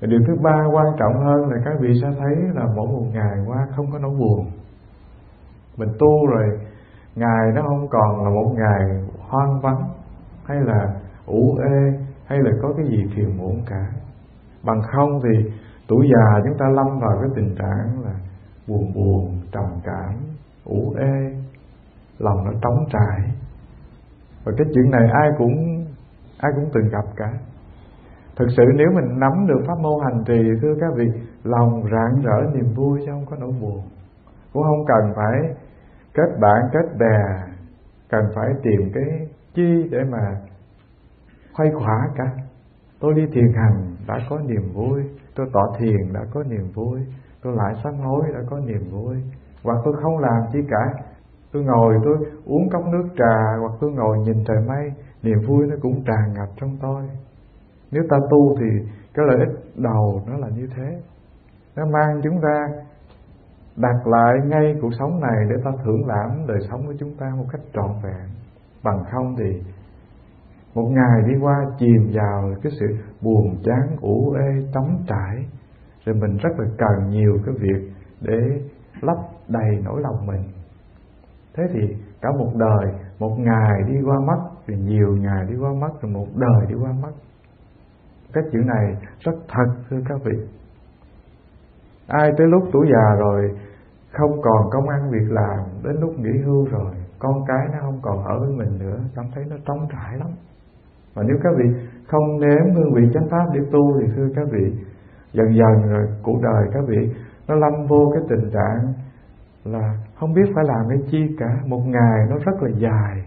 [SPEAKER 1] Và điều thứ ba quan trọng hơn là các vị sẽ thấy là mỗi một ngày qua không có nỗi buồn. Mình tu rồi, ngày nó không còn là một ngày hoang vắng, hay là ủ ê, hay là có cái gì phiền muộn cả. Bằng không thì tuổi già chúng ta lâm vào cái tình trạng là buồn buồn trầm cảm, ủ ê, lòng nó trống trải. Và cái chuyện này ai cũng ai cũng từng gặp cả. Thực sự nếu mình nắm được pháp môn hành trì, thưa các vị, lòng rạng rỡ niềm vui chứ không có nỗi buồn. Cũng không cần phải kết bạn, kết bè, cần phải tìm cái chi để mà khuây khỏa cả. Tôi đi thiền hành đã có niềm vui, tôi tọa thiền đã có niềm vui tôi lại sám hối đã có niềm vui. Hoặc tôi không làm chi cả. Tôi ngồi, tôi uống cốc nước trà, hoặc tôi ngồi nhìn trời mây. Niềm vui nó cũng tràn ngập trong tôi. Nếu ta tu thì cái lợi ích đầu nó là như thế. Nó mang chúng ta, đặt lại ngay cuộc sống này để ta thưởng lãm đời sống của chúng ta một cách trọn vẹn. Bằng không thì một ngày đi qua chìm vào cái sự buồn chán ủ ê trống trải thì mình rất là cần nhiều cái việc để lấp đầy nỗi lòng mình. Thế thì cả một đời, một ngày đi qua mất rồi nhiều ngày đi qua mất rồi một đời đi qua mất cái chuyện này rất thật, thưa các vị. Ai tới lúc tuổi già rồi, không còn công ăn việc làm, đến lúc nghỉ hưu rồi, con cái nó không còn ở với mình nữa, cảm thấy nó trống trải lắm. Và nếu các vị không nếm hương vị chánh pháp để tu thì, thưa các vị dần dần rồi cuộc đời các vị nó lâm vô cái tình trạng là không biết phải làm cái chi cả. Một ngày nó rất là dài,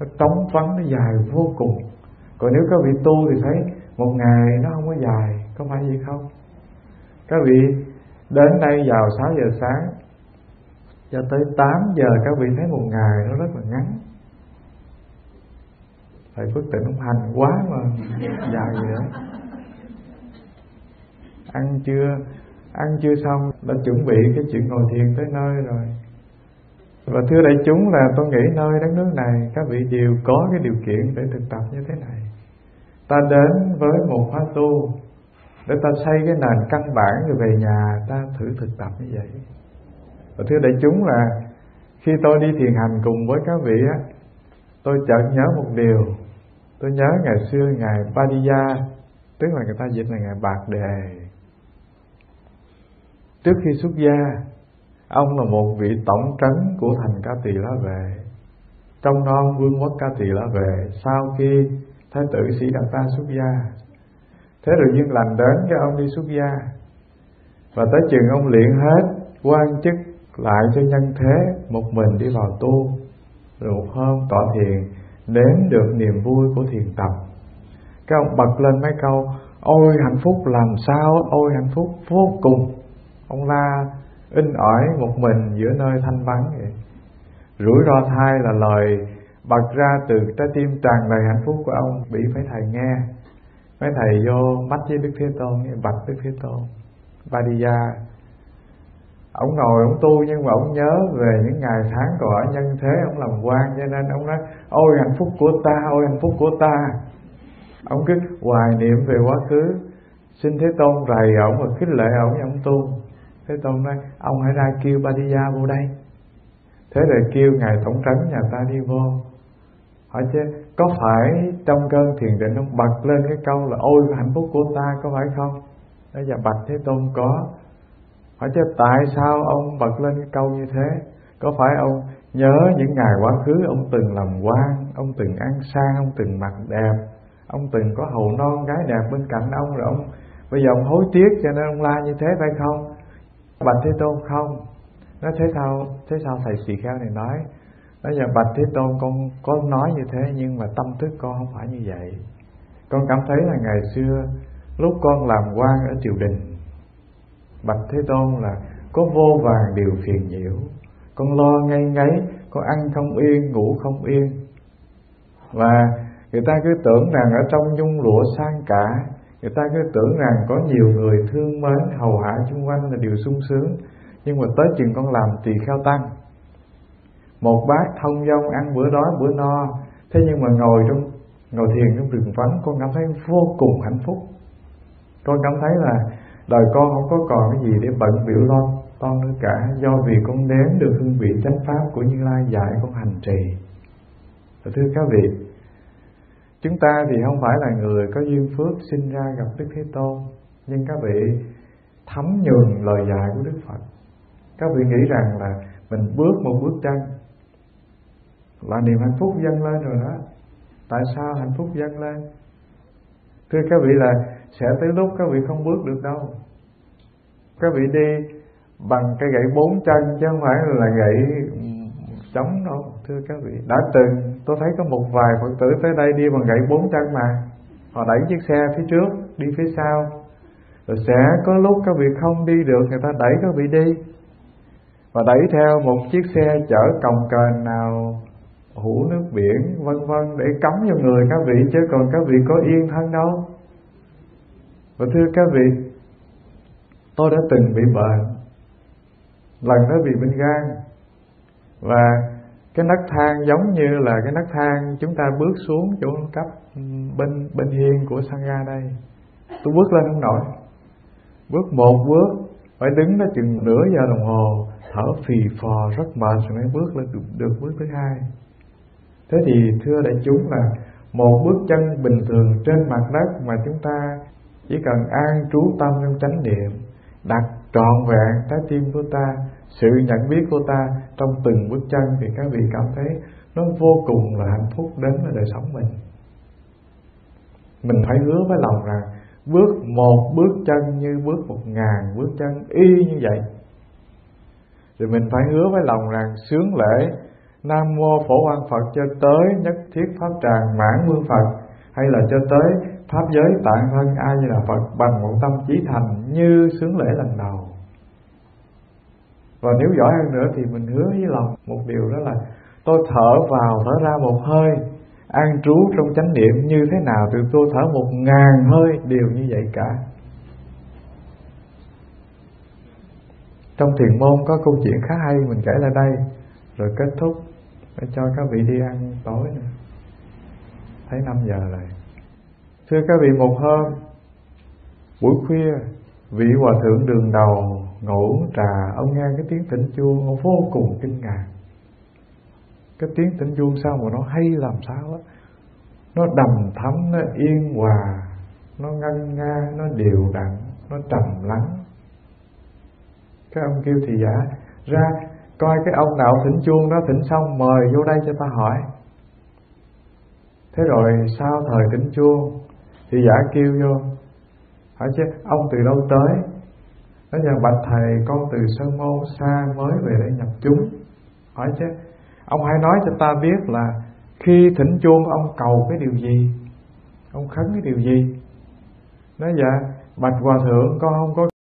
[SPEAKER 1] nó trống vắng, nó dài vô cùng. Còn nếu các vị tu thì thấy một ngày nó không có dài, có phải gì không? Các vị đến đây vào 6 giờ sáng cho tới 8 giờ, các vị thấy một ngày nó rất là ngắn. Thầy phước tịnh không hành quá mà [laughs] dài vậy đó ăn chưa? Ăn chưa xong, đã chuẩn bị cái chuyện ngồi thiền tới nơi rồi. Và thưa đại chúng là tôi nghĩ nơi đất nước này các vị đều có cái điều kiện để thực tập như thế này. Ta đến với một khóa tu để ta xây cái nền căn bản rồi về nhà ta thử thực tập như vậy. Và thưa đại chúng là khi tôi đi thiền hành cùng với các vị á, tôi chợt nhớ một điều. Tôi nhớ ngày xưa ngài Padilla tức là người ta dịch là ngài Bạc Đề trước khi xuất gia, ông là một vị tổng trấn của thành Ca Tỳ La Về trong non vương quốc Ca Tỳ La Về sau khi thái tử sĩ đạt ta xuất gia. Thế rồi duyên lành đến cho ông đi xuất gia. Và tới chừng ông luyện hết, quan chức lại cho nhân thế một mình đi vào tu. Rồi một hôm tỏ thiền nếm được niềm vui của thiền tập. Cái ông bật lên mấy câu, ôi hạnh phúc làm sao? Ôi hạnh phúc vô cùng ông la in ỏi một mình giữa nơi thanh vắng vậy. Rủi ro thai là lời bật ra từ trái tim tràn đầy hạnh phúc của ông. Bị mấy thầy nghe. Mấy thầy vô mắt với đức thế tôn bạch đức thế tôn. Vadiya ông ngồi, ông tu nhưng mà ông nhớ về những ngày tháng còn ở nhân thế, ông làm quan cho nên ông nói, ôi, hạnh phúc của ta, ôi, hạnh phúc của ta. Ông cứ hoài niệm về quá khứ. Xin thế tôn rầy ông và khích lệ ông ông tu thế tôn nói, ông hãy ra kêu Badiya vô đây. Thế rồi kêu ngài tổng trấn nhà ta đi vô. Hỏi chứ, có phải trong cơn thiền định ông bật lên cái câu là, ôi, hạnh phúc của ta có phải không? Đó giờ dạ, bạch thế tôn có. Hỏi chứ, tại sao ông bật lên cái câu như thế? Có phải ông nhớ những ngày quá khứ, ông từng làm quan, ông từng ăn sang, ông từng mặc đẹp, ông từng có hầu non gái đẹp bên cạnh ông, rồi ông, bây giờ ông hối tiếc cho nên ông la như thế phải không? Bạch thế tôn không? Nó thế sao thế sao thầy sĩ kheo này nói? Nói giờ bạch thế tôn con có nói như thế nhưng mà tâm thức con không phải như vậy. Con cảm thấy là ngày xưa lúc con làm quan ở triều đình, bạch thế tôn là có vô vàng điều phiền nhiễu. Con lo ngay ngáy, con ăn không yên, ngủ không yên. Và người ta cứ tưởng rằng ở trong nhung lụa sang cả người ta cứ tưởng rằng có nhiều người thương mến, hầu hạ xung quanh là điều sung sướng, nhưng mà tới chừng con làm tỳ kheo tăng. Một bát thông dong ăn bữa đói bữa no, thế nhưng mà ngồi trong, ngồi thiền trong rừng vắng con cảm thấy vô cùng hạnh phúc. Con cảm thấy là đời con không có còn cái gì để bận biểu lo toan nữa cả, do vì con nếm được hương vị chánh pháp của như lai dạy con hành trì. Và thưa các vị chúng ta thì không phải là người có duyên phước sinh ra gặp đức thế tôn, nhưng các vị thấm nhường lời dạy của đức phật. Các vị nghĩ rằng là mình bước một bước chân là niềm hạnh phúc dâng lên rồi đó. Tại sao hạnh phúc dâng lên? Thưa các vị là sẽ tới lúc các vị không bước được đâu. Các vị đi bằng cái gậy bốn chân chứ không phải là gậy ừ, chống đâu. Thưa các vị, đã từng tôi thấy có một vài phật tử tới đây đi bằng gậy bốn chân mà. Họ đẩy chiếc xe phía trước, đi phía sau. Rồi sẽ có lúc các vị không đi được, người ta đẩy các vị đi. Và đẩy theo một chiếc xe chở cồng cờn nào, hũ nước biển, vân vân, để cắm cho người các vị, chứ còn các vị có yên thân đâu. Và thưa các vị, tôi đã từng bị bệnh, lần đó bị bệnh gan. Và cái nấc thang giống như là cái nấc thang chúng ta bước xuống chỗ cấp ừ, bên bên hiên của sangha đây. Tôi bước lên không nổi. Bước một bước phải đứng đó chừng nửa giờ đồng hồ thở phì phò rất mệt rồi mới bước lên được, được bước thứ hai. Thế thì thưa đại chúng là một bước chân bình thường trên mặt đất mà chúng ta chỉ cần an trú tâm trong chánh niệm đặt trọn vẹn trái tim của ta, sự nhận biết của ta trong từng bước chân thì các vị cảm thấy nó vô cùng là hạnh phúc đến với đời sống mình. Mình phải hứa với lòng rằng bước một bước chân như bước một ngàn bước chân y như vậy. Thì mình phải hứa với lòng rằng sướng lễ, nam mô phổ quan phật cho tới nhất thiết pháp tràng mãn vương phật, hay là cho tới pháp giới tạng thân ai như là phật bằng một tâm chí thành như sướng lễ lần đầu và nếu giỏi hơn nữa thì mình hứa với lòng một điều đó là tôi thở vào thở ra một hơi, an trú trong chánh niệm như thế nào thì tôi thở một ngàn hơi, đều như vậy cả. Trong thiền môn có câu chuyện khá hay, mình kể lại đây. Rồi kết thúc, để cho các vị đi ăn tối nữa thấy 5 giờ rồi. Thưa các vị, một hôm, buổi khuya, vị hòa thượng đường đầu ngồi uống trà, ông nghe cái tiếng tĩnh chuông, ông vô cùng kinh ngạc. Cái tiếng tĩnh chuông sao mà nó hay làm sao á? Nó đầm thắm, nó yên hòa, nó ngân nga, nó đều đặn, nó trầm lắng. Cái ông kêu thì giả, ra, coi cái ông nào thỉnh chuông đó thỉnh xong, mời vô đây cho ta hỏi. Thế rồi sau thời thỉnh chuông, thì giả kêu vô hỏi chứ, ông từ đâu tới? Nó rằng bạch thầy con từ sơn môn xa mới về đây nhập chúng. Hỏi chứ. Ông hãy nói cho ta biết là khi thỉnh chuông ông cầu cái điều gì? Ông khấn cái điều gì? Nói dạ bạch hòa thượng, con không có